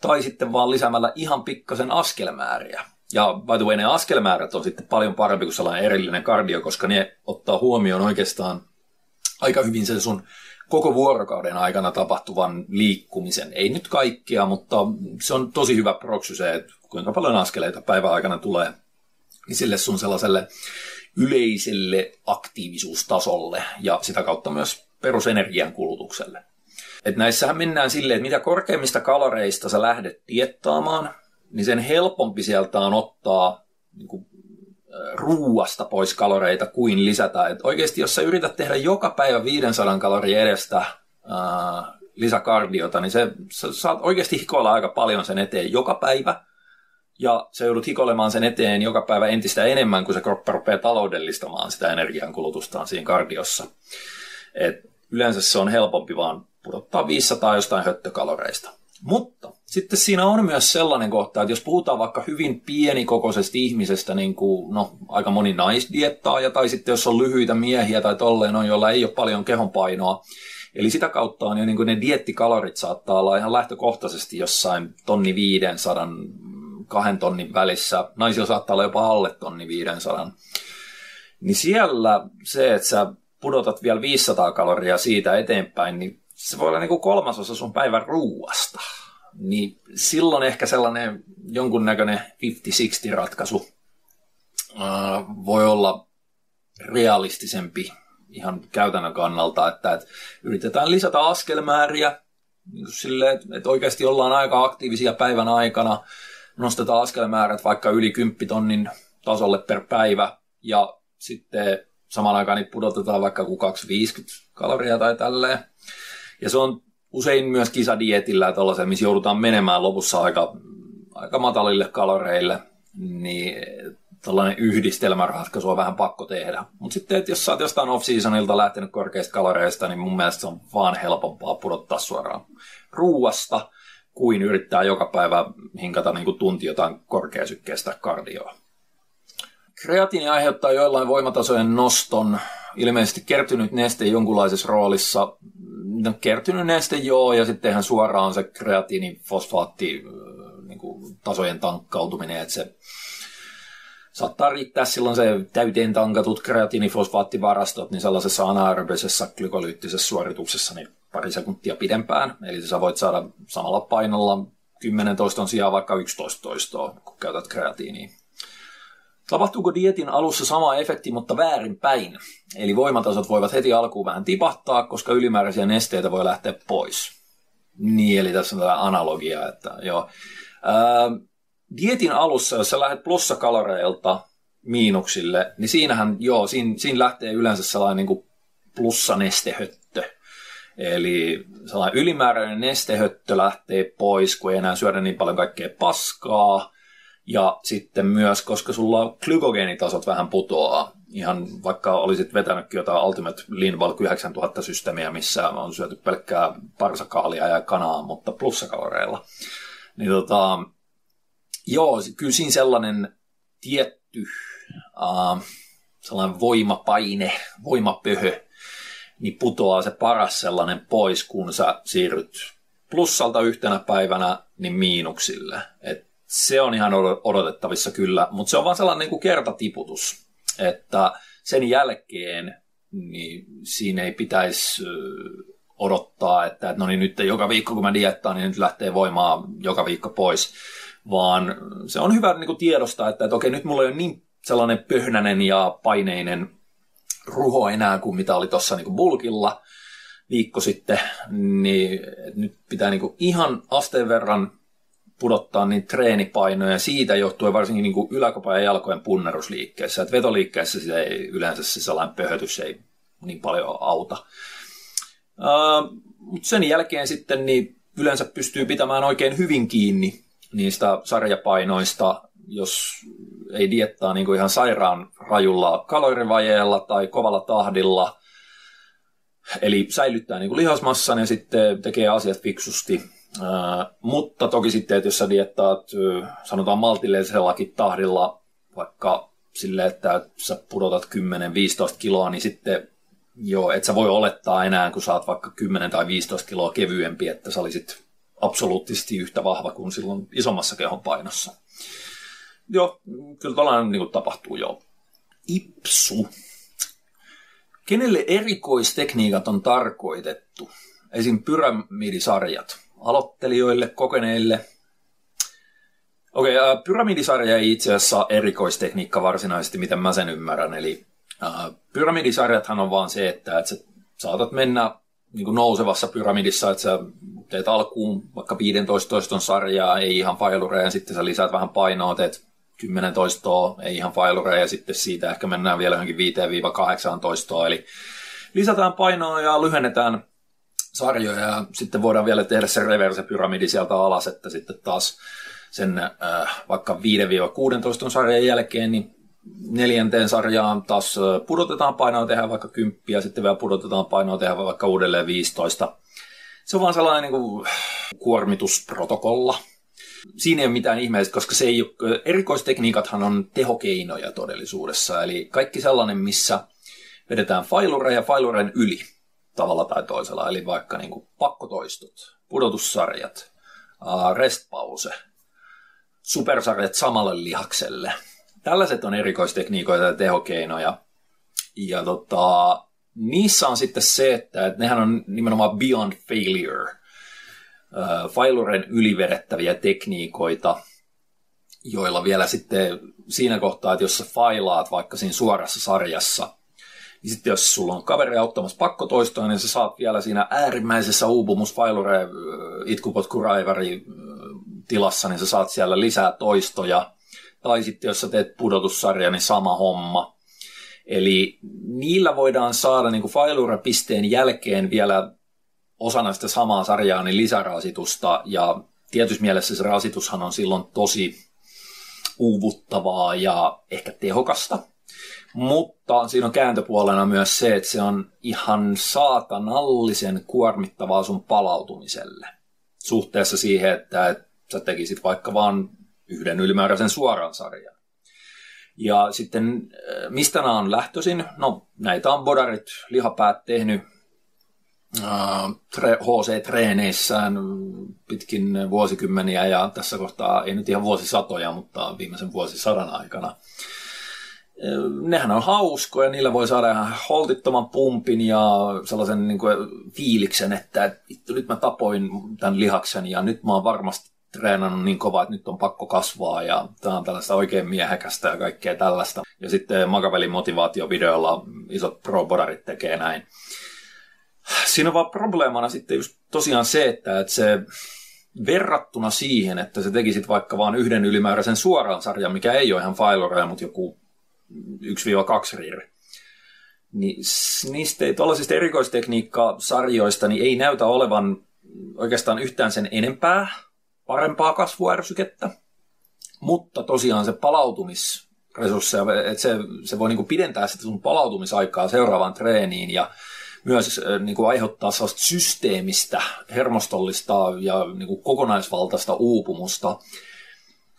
tai sitten vaan lisäämällä ihan pikkasen askelmääriä. Ja by the way, ne askelmäärät on sitten paljon parempi kuin sellainen erillinen kardio, koska ne ottaa huomioon oikeastaan aika hyvin sen sun koko vuorokauden aikana tapahtuvan liikkumisen. Ei nyt kaikkea, mutta se on tosi hyvä proksy se, että kuinka paljon askeleita päivän aikana tulee niin sille sun sellaiselle yleiselle aktiivisuustasolle ja sitä kautta myös perusenergian kulutukselle. Et näissähän mennään silleen, että mitä korkeimmista kaloreista sä lähdet diettaamaan, niin sen helpompi sieltä on ottaa niin kuin, ruuasta pois kaloreita kuin lisätä. Et oikeasti jos sä yrität tehdä joka päivä 500 kaloria edestä ää, lisäkardiota, niin se, sä saat oikeasti hikoilla aika paljon sen eteen joka päivä. Ja sä joudut hikoilemaan sen eteen joka päivä entistä enemmän, kun se kroppa rupeaa taloudellistamaan sitä energiankulutustaan siinä kardiossa. Et Yleensä se on helpompi vaan pudottaa 500 jostain höttökaloreista. Mutta sitten siinä on myös sellainen kohta, että jos puhutaan vaikka hyvin pienikokoisesta ihmisestä, niin kuin no, aika moni naisdiettaaja, tai sitten jos on lyhyitä miehiä tai tolleen on, joilla ei ole paljon kehonpainoa, Eli sitä kautta on jo niin kuin ne diettikalorit saattaa olla ihan lähtökohtaisesti jossain tonni 500, kahden tonnin välissä. Naisilla saattaa olla jopa alle tonni 500. Niin siellä se, että sä pudotat vielä 500 kaloria siitä eteenpäin, niin se voi olla niin kuin kolmasosa sun päivän ruuasta. Niin silloin ehkä sellainen jonkunnäköinen 50-60 ratkaisu voi olla realistisempi ihan käytännön kannalta, että, että yritetään lisätä askelmääriä niin sille, että oikeasti ollaan aika aktiivisia päivän aikana, nostetaan askelmäärät vaikka yli 10 tonnin tasolle per päivä ja sitten samaan aikaan niin pudotetaan vaikka kuin 250 kaloria tai tälleen. Ja se on usein myös kisadietillä tällaisen, missä joudutaan menemään lopussa aika, aika matalille kaloreille, niin tällainen yhdistelmäratkaisu on vähän pakko tehdä. Mutta sitten, että jos sä oot jostain off-seasonilta lähtenyt korkeista kaloreista, niin mun mielestä se on vaan helpompaa pudottaa suoraan ruuasta, kuin yrittää joka päivä hinkata niin kuin tunti jotain korkeasykkeistä kardioa. Kreatiini aiheuttaa joillain voimatasojen noston. Ilmeisesti kertynyt neste jonkunlaisessa roolissa. No, kertynyt neste joo, ja sitten ihan suoraan se kreatiinin fosfaatti niin kuin tasojen tankkautuminen, että se saattaa riittää silloin se täyteen tankatut kreatiinifosfaattivarastot, niin sellaisessa anaerobisessa glykolyyttisessä suorituksessa niin pari sekuntia pidempään. Eli sä voit saada samalla painolla 10 toiston sijaan vaikka 11 toistoa, kun käytät kreatiiniä. Tapahtuuko dietin alussa sama efekti, mutta väärinpäin? Eli voimatasot voivat heti alkuun vähän tipahtaa, koska ylimääräisiä nesteitä voi lähteä pois. Niin, eli tässä on tätä analogia, että joo. Ää, dietin alussa, jos sä lähdet plussakaloreilta miinuksille, niin siinähän, joo, siinä, siinä lähtee yleensä sellainen niin plussanestehöttö. Eli sellainen ylimääräinen nestehöttö lähtee pois, kun ei enää syödä niin paljon kaikkea paskaa. Ja sitten myös, koska sulla glykogenitasot vähän putoaa, ihan vaikka olisit vetänytkin jotain Ultimate Bulk 9000 systeemiä, missä on syöty pelkkää parsakaalia ja kanaa, mutta plussakaloreilla. Niin tota, joo, kyllä siinä sellainen tietty uh, sellainen voimapaine, voimapöhö, niin putoaa se paras sellainen pois, kun sä siirryt plussalta yhtenä päivänä niin miinuksille. Et se on ihan odotettavissa kyllä, mutta se on vaan sellainen niin kertatiputus, että sen jälkeen niin siinä ei pitäisi odottaa, että no niin nyt joka viikko kun mä diettaan, niin nyt lähtee voimaa joka viikko pois, vaan se on hyvä niin kuin tiedostaa, että, että okei nyt mulla ole niin sellainen pöhnänen ja paineinen ruho enää kuin mitä oli tuossa niin bulkilla viikko sitten, niin nyt pitää niin kuin ihan asteen verran pudottaa niin treenipainoja siitä johtuen varsinkin niin yläkopan ja jalkojen punnerusliikkeessä. Et vetoliikkeessä sitä ei yleensä se sellainen pöhötys ei niin paljon auta. Uh, mutta sen jälkeen sitten niin yleensä pystyy pitämään oikein hyvin kiinni niistä sarjapainoista, jos ei diettaa niin kuin ihan sairaan rajulla kalorivajeella tai kovalla tahdilla. Eli säilyttää niin kuin lihasmassan ja sitten tekee asiat fiksusti mutta toki sitten, että jos sä diettaat, sanotaan maltillisellakin tahdilla, vaikka sille, että sä pudotat 10-15 kiloa, niin sitten joo, et sä voi olettaa enää, kun sä oot vaikka 10 tai 15 kiloa kevyempi, että sä olisit absoluuttisesti yhtä vahva kuin silloin isommassa kehon painossa. Joo, kyllä tällainen niin tapahtuu jo. Ipsu. Kenelle erikoistekniikat on tarkoitettu? Esim. pyramidisarjat aloittelijoille, kokeneille. Okei, okay, äh, pyramidisarja ei itse asiassa erikoistekniikka varsinaisesti, miten mä sen ymmärrän. Eli äh, pyramidisarjathan on vaan se, että, että sä saatat mennä niin kuin nousevassa pyramidissa, että sä teet alkuun vaikka 15 toiston sarjaa, ei ihan failureja, ja sitten sä lisäät vähän painoa, teet 10 toistoa, ei ihan failureja, ja sitten siitä ehkä mennään vielä johonkin 5-8 toistoa, eli lisätään painoa ja lyhennetään sarjoja ja sitten voidaan vielä tehdä se reverse-pyramidi sieltä alas, että sitten taas sen äh, vaikka 5-16 sarjan jälkeen, niin neljänteen sarjaan taas äh, pudotetaan painoa, tehdään vaikka 10 ja sitten vielä pudotetaan painoa, tehdään vaikka uudelleen 15. Se on vaan sellainen niin kuin, kuormitusprotokolla. Siinä ei ole mitään ihmeellistä, koska se ei ole, erikoistekniikathan on tehokeinoja todellisuudessa. Eli kaikki sellainen, missä vedetään failureja failuren yli tavalla tai toisella, eli vaikka niin kuin pakkotoistot, pudotussarjat, restpause, supersarjat samalle lihakselle. Tällaiset on erikoistekniikoita ja tehokeinoja. Ja tota, niissä on sitten se, että, nehän on nimenomaan beyond failure, failuren ylivedettäviä tekniikoita, joilla vielä sitten siinä kohtaa, että jos sä failaat vaikka siinä suorassa sarjassa – niin sitten jos sulla on kaveri auttamassa pakkotoistoa, niin sä saat vielä siinä äärimmäisessä uupumusfailure itkupotkuraivari tilassa, niin sä saat siellä lisää toistoja. Tai sitten jos sä teet pudotussarja, niin sama homma. Eli niillä voidaan saada niin failure-pisteen jälkeen vielä osana sitä samaa sarjaa niin lisärasitusta. Ja tietyssä mielessä se rasitushan on silloin tosi uuvuttavaa ja ehkä tehokasta. Mutta siinä on kääntöpuolena myös se, että se on ihan saatanallisen kuormittavaa sun palautumiselle. Suhteessa siihen, että, sä tekisit vaikka vain yhden ylimääräisen suoran sarjan. Ja sitten äh, mistä nämä on lähtöisin? No näitä on bodarit, lihapäät tehnyt HC-treeneissään pitkin vuosikymmeniä ja tässä kohtaa ei nyt ihan vuosisatoja, mutta viimeisen vuosisadan aikana. nehän on hauskoja, niillä voi saada ihan holtittoman pumpin ja sellaisen niin kuin fiiliksen, että nyt mä tapoin tämän lihaksen ja nyt mä oon varmasti treenannut niin kovaa, että nyt on pakko kasvaa ja tämä on tällaista oikein miehekästä ja kaikkea tällaista. Ja sitten Makaveli motivaatiovideolla isot pro tekee näin. Siinä on vaan probleemana sitten just tosiaan se, että, että se verrattuna siihen, että se tekisit vaikka vain yhden ylimääräisen suoraan sarjan, mikä ei ole ihan failoreja, mutta joku 1-2 riiri. Niin niistä tuollaisista erikoistekniikka-sarjoista niin ei näytä olevan oikeastaan yhtään sen enempää parempaa kasvuärsykettä, mutta tosiaan se palautumisresursseja, että se, se voi niinku pidentää sitä sun palautumisaikaa seuraavaan treeniin ja myös niin kuin aiheuttaa sellaista systeemistä, hermostollista ja niin kuin kokonaisvaltaista uupumusta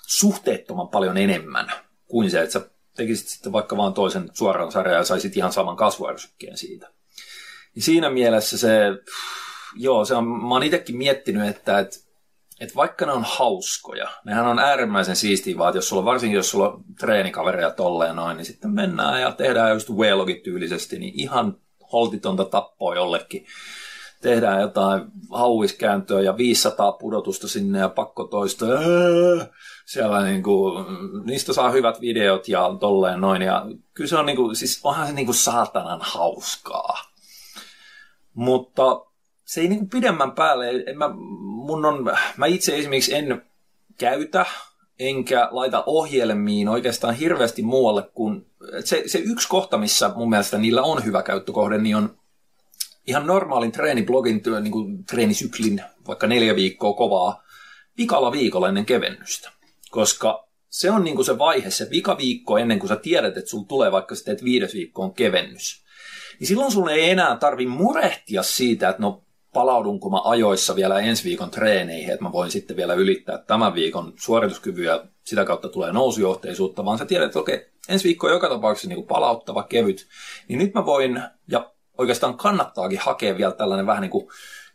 suhteettoman paljon enemmän kuin se, että sä tekisit sitten vaikka vaan toisen suoran sarjan ja saisit ihan saman kasvuärsykkeen siitä. Ja siinä mielessä se, joo, se on, mä oon itsekin miettinyt, että, että, että vaikka ne on hauskoja, nehän on äärimmäisen siistiä vaan, jos sulla, varsinkin jos sulla on treenikavereja tolleen noin, niin sitten mennään ja tehdään just Whalogit tyylisesti, niin ihan holtitonta tappoa jollekin. Tehdään jotain hauiskääntöä ja 500 pudotusta sinne ja pakko toista. Siellä niin kuin, niistä saa hyvät videot ja tolleen noin. Ja kyllä se on niin kuin, siis onhan se niin kuin saatanan hauskaa. Mutta se ei niin kuin pidemmän päälle, en mä, mun on, mä itse esimerkiksi en käytä enkä laita ohjelmiin oikeastaan hirveästi muualle kuin se, se yksi kohta, missä mun mielestä niillä on hyvä käyttökohde, niin on ihan normaalin treeniblogin, niin kuin treenisyklin, vaikka neljä viikkoa kovaa, vikalla viikolla ennen kevennystä. Koska se on niin kuin se vaihe, se viikko ennen kuin sä tiedät, että sulla tulee vaikka sitten, että viides viikko on kevennys. Niin silloin sulle ei enää tarvi murehtia siitä, että no palaudunko mä ajoissa vielä ensi viikon treeneihin, että mä voin sitten vielä ylittää tämän viikon suorituskyvyä, sitä kautta tulee nousujohteisuutta, vaan sä tiedät, että okei, ensi viikko on joka tapauksessa niin kuin palauttava, kevyt, niin nyt mä voin, ja oikeastaan kannattaakin hakea vielä tällainen vähän niin kuin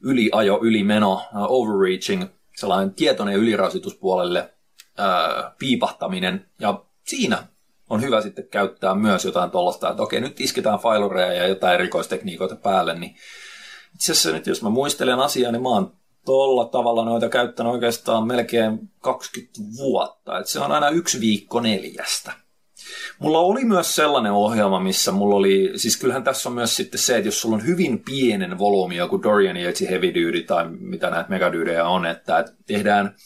yliajo, ylimeno, overreaching, sellainen tietoinen ylirasituspuolelle ää, piipahtaminen, ja siinä on hyvä sitten käyttää myös jotain tuollaista, että okei, nyt isketään failureja ja jotain erikoistekniikoita päälle, niin itse asiassa nyt jos mä muistelen asiaa, niin mä oon tolla tavalla noita käyttänyt oikeastaan melkein 20 vuotta. Et se on aina yksi viikko neljästä. Mulla oli myös sellainen ohjelma, missä mulla oli, siis kyllähän tässä on myös sitten se, että jos sulla on hyvin pienen volyymi, joku Dorian Yates Heavy Duty tai mitä näitä megadyydejä on, että tehdään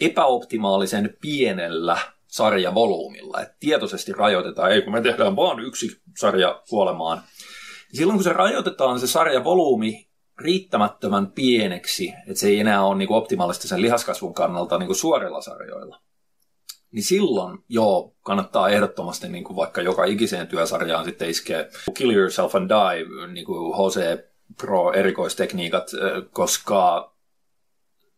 epäoptimaalisen pienellä sarjavolyymilla, että tietoisesti rajoitetaan, ei kun me tehdään vaan yksi sarja kuolemaan. Silloin kun se rajoitetaan se sarjavolyymi riittämättömän pieneksi, että se ei enää ole niin kuin optimaalista sen lihaskasvun kannalta niin kuin suorilla sarjoilla, niin silloin joo, kannattaa ehdottomasti niin kuin vaikka joka ikiseen työsarjaan sitten iskeä. Kill Yourself and Die, niin kuin HC Pro erikoistekniikat, koska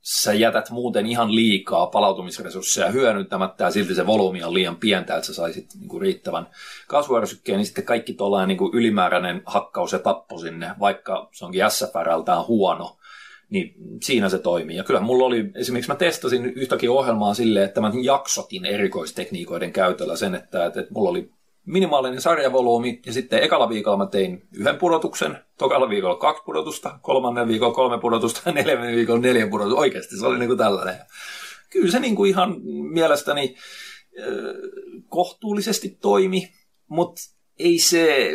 sä jätät muuten ihan liikaa palautumisresursseja hyödyntämättä ja silti se volyymi on liian pientä, että sä saisit niin kuin riittävän kasvuärsykkeen, niin sitten kaikki tuollainen niin ylimääräinen hakkaus ja tappo sinne, vaikka se onkin SFRltään huono, niin siinä se toimii. Ja kyllä mulla oli, esimerkiksi mä testasin yhtäkin ohjelmaa silleen, että mä jaksotin erikoistekniikoiden käytöllä sen, että, että mulla oli minimaalinen sarjavolyymi, ja sitten ekalla viikolla mä tein yhden pudotuksen, tokalla viikolla kaksi pudotusta, kolmannen viikolla kolme pudotusta, neljännen viikolla neljä pudotusta. Oikeasti se oli niin kuin tällainen. Kyllä se niin kuin ihan mielestäni kohtuullisesti toimi, mutta ei se,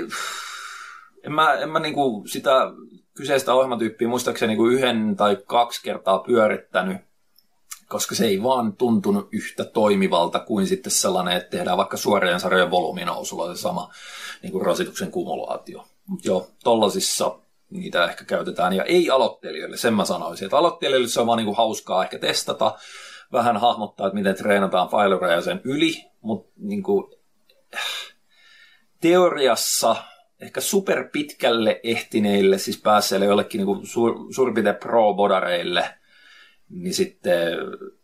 en mä, en mä niin kuin sitä kyseistä ohjelmatyyppiä muistaakseni niin kuin yhden tai kaksi kertaa pyörittänyt, koska se ei vaan tuntunut yhtä toimivalta kuin sitten sellainen, että tehdään vaikka suorien sarjojen volyyminousulla se sama niin kuin rasituksen kumulaatio. Mutta joo, tollasissa niitä ehkä käytetään, ja ei aloittelijoille, sen mä sanoisin, että aloittelijoille se on vaan niin kuin hauskaa ehkä testata, vähän hahmottaa, että miten treenataan failureja sen yli, mutta niin kuin, teoriassa ehkä super pitkälle ehtineille, siis päässeille jollekin niin kuin sur, suurin piirtein pro-bodareille – niin sitten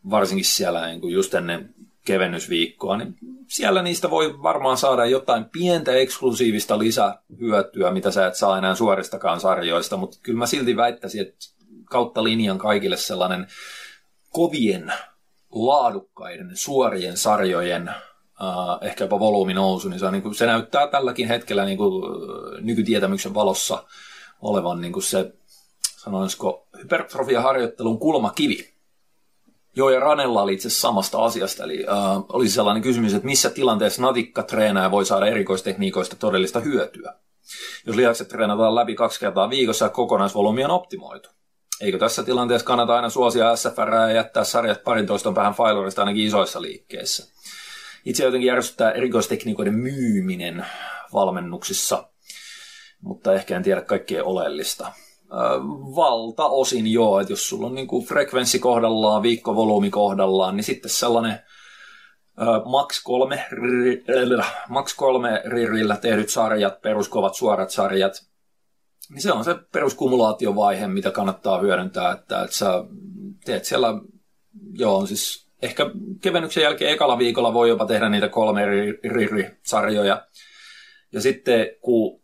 varsinkin siellä niin kuin just ennen kevennysviikkoa, niin siellä niistä voi varmaan saada jotain pientä eksklusiivista lisähyötyä, mitä sä et saa enää suoristakaan sarjoista, mutta kyllä mä silti väittäisin, että kautta linjan kaikille sellainen kovien, laadukkaiden, suorien sarjojen äh, ehkä jopa volyymi nousu, niin se, on, niin kuin, se näyttää tälläkin hetkellä niin kuin, nykytietämyksen valossa olevan niin kuin se, sanoisiko, hypertrofiaharjoittelun kulmakivi. Joo, ja Ranella oli itse samasta asiasta, eli äh, olisi sellainen kysymys, että missä tilanteessa natikka treenaaja voi saada erikoistekniikoista todellista hyötyä. Jos lihakset treenataan läpi kaksi kertaa viikossa ja kokonaisvolyymi on optimoitu. Eikö tässä tilanteessa kannata aina suosia SFR ja jättää sarjat parintoiston päähän failurista ainakin isoissa liikkeissä? Itse jotenkin järjestetään erikoistekniikoiden myyminen valmennuksissa, mutta ehkä en tiedä kaikkea oleellista. Valtaosin joo, että jos sulla on niin kuin frekvenssi kohdallaan, viikkovolyymi kohdallaan, niin sitten sellainen Max 3, Max 3 ririllä tehdyt sarjat, peruskovat suorat sarjat, niin se on se peruskumulaatiovaihe, mitä kannattaa hyödyntää, että, että sä teet siellä, joo, siis ehkä kevennyksen jälkeen ekalla viikolla voi jopa tehdä niitä kolme rirri-sarjoja. Ja sitten kun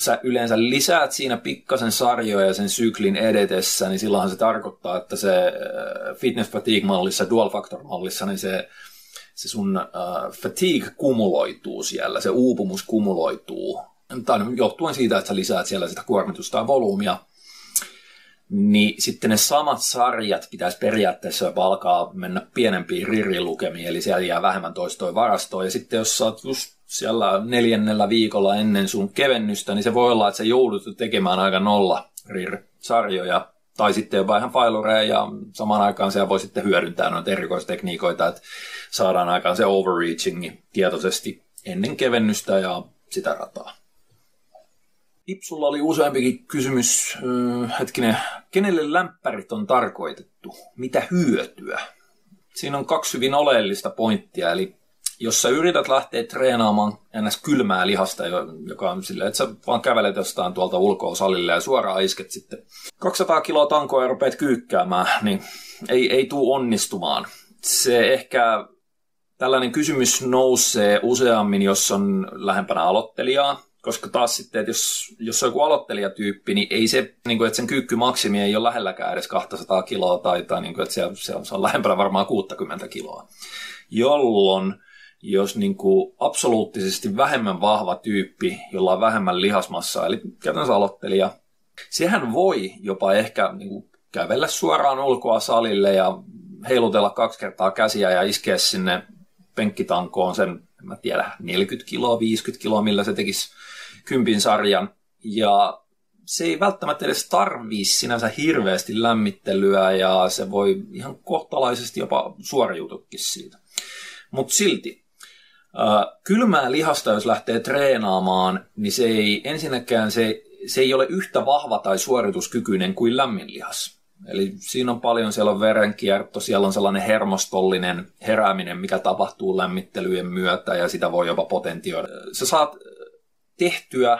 sä yleensä lisäät siinä pikkasen sarjoja sen syklin edetessä, niin silloinhan se tarkoittaa, että se äh, fitness fatigue-mallissa, dual factor-mallissa, niin se, se sun uh, fatigue kumuloituu siellä, se uupumus kumuloituu. Tai johtuen siitä, että sä lisäät siellä sitä kuormitusta ja volyymia, niin sitten ne samat sarjat pitäisi periaatteessa alkaa mennä pienempiin ririlukemiin, eli siellä jää vähemmän toistoja varastoon. Ja sitten jos sä oot just siellä neljännellä viikolla ennen sun kevennystä, niin se voi olla, että se joudut tekemään aika nolla RIR-sarjoja, tai sitten jopa ihan failureja, ja samaan aikaan siellä voi sitten hyödyntää noita erikoistekniikoita, että saadaan aikaan se overreaching tietoisesti ennen kevennystä ja sitä rataa. Ipsulla oli useampikin kysymys, hetkinen, kenelle lämpärit on tarkoitettu? Mitä hyötyä? Siinä on kaksi hyvin oleellista pointtia, eli jos sä yrität lähteä treenaamaan ennäs kylmää lihasta, joka on silleen, että sä vaan kävelet jostain tuolta ulkoa salille ja suoraan isket sitten 200 kiloa tankoa ja rupeat kyykkäämään, niin ei, ei tuu onnistumaan. Se ehkä tällainen kysymys nousee useammin, jos on lähempänä aloittelijaa, koska taas sitten, että jos, jos on joku aloittelijatyyppi, niin ei se, niin kuin, että sen kyykkymaksimi ei ole lähelläkään edes 200 kiloa, tai, tai niin kuin, että se, se, on, se on lähempänä varmaan 60 kiloa. Jolloin jos niin kuin absoluuttisesti vähemmän vahva tyyppi, jolla on vähemmän lihasmassaa, eli käytännössä aloittelija, sehän voi jopa ehkä niin kuin kävellä suoraan ulkoa salille ja heilutella kaksi kertaa käsiä ja iskeä sinne penkkitankoon sen, en mä tiedä, 40 kiloa, 50 kiloa, millä se tekisi kympin sarjan. Ja se ei välttämättä edes tarvii sinänsä hirveästi lämmittelyä ja se voi ihan kohtalaisesti jopa suoriutukin siitä. Mutta silti, kylmää lihasta, jos lähtee treenaamaan, niin se ei ensinnäkään se, se ei ole yhtä vahva tai suorituskykyinen kuin lämmin lihas. Eli siinä on paljon, siellä on verenkierto, siellä on sellainen hermostollinen herääminen, mikä tapahtuu lämmittelyjen myötä ja sitä voi jopa potentioida. Sä saat tehtyä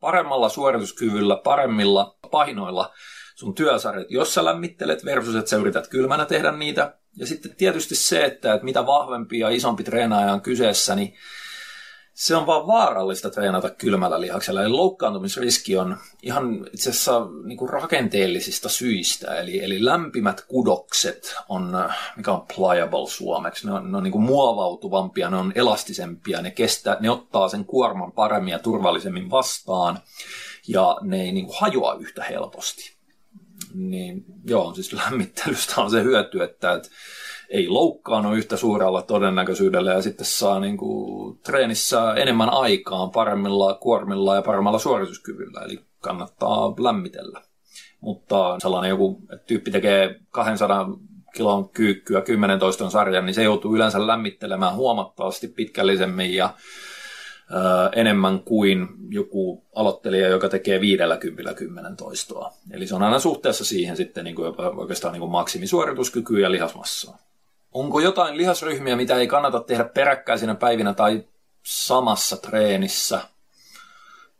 paremmalla suorituskyvyllä, paremmilla painoilla sun työsarjat, jos sä lämmittelet versus, että sä yrität kylmänä tehdä niitä. Ja sitten tietysti se, että, että mitä vahvempi ja isompi treenaaja on kyseessä, niin se on vaan vaarallista treenata kylmällä lihaksella. Eli loukkaantumisriski on ihan itse asiassa niin kuin rakenteellisista syistä. Eli, eli lämpimät kudokset on, mikä on pliable suomeksi, ne on, ne on niin kuin muovautuvampia, ne on elastisempia, ne, kestää, ne ottaa sen kuorman paremmin ja turvallisemmin vastaan ja ne ei niin kuin hajoa yhtä helposti. Niin joo, siis lämmittelystä on se hyöty, että, että ei loukkaannu yhtä suurella todennäköisyydellä ja sitten saa niin kuin, treenissä enemmän aikaan paremmilla kuormilla ja paremmalla suorituskyvyllä, eli kannattaa lämmitellä. Mutta sellainen joku tyyppi tekee 200 kilon kyykkyä 10 toiston sarjan, niin se joutuu yleensä lämmittelemään huomattavasti pitkällisemmin ja enemmän kuin joku aloittelija, joka tekee 50 10 toistoa. Eli se on aina suhteessa siihen sitten niin kuin oikeastaan niin kuin maksimisuorituskykyä ja lihasmassaa. Onko jotain lihasryhmiä, mitä ei kannata tehdä peräkkäisinä päivinä tai samassa treenissä?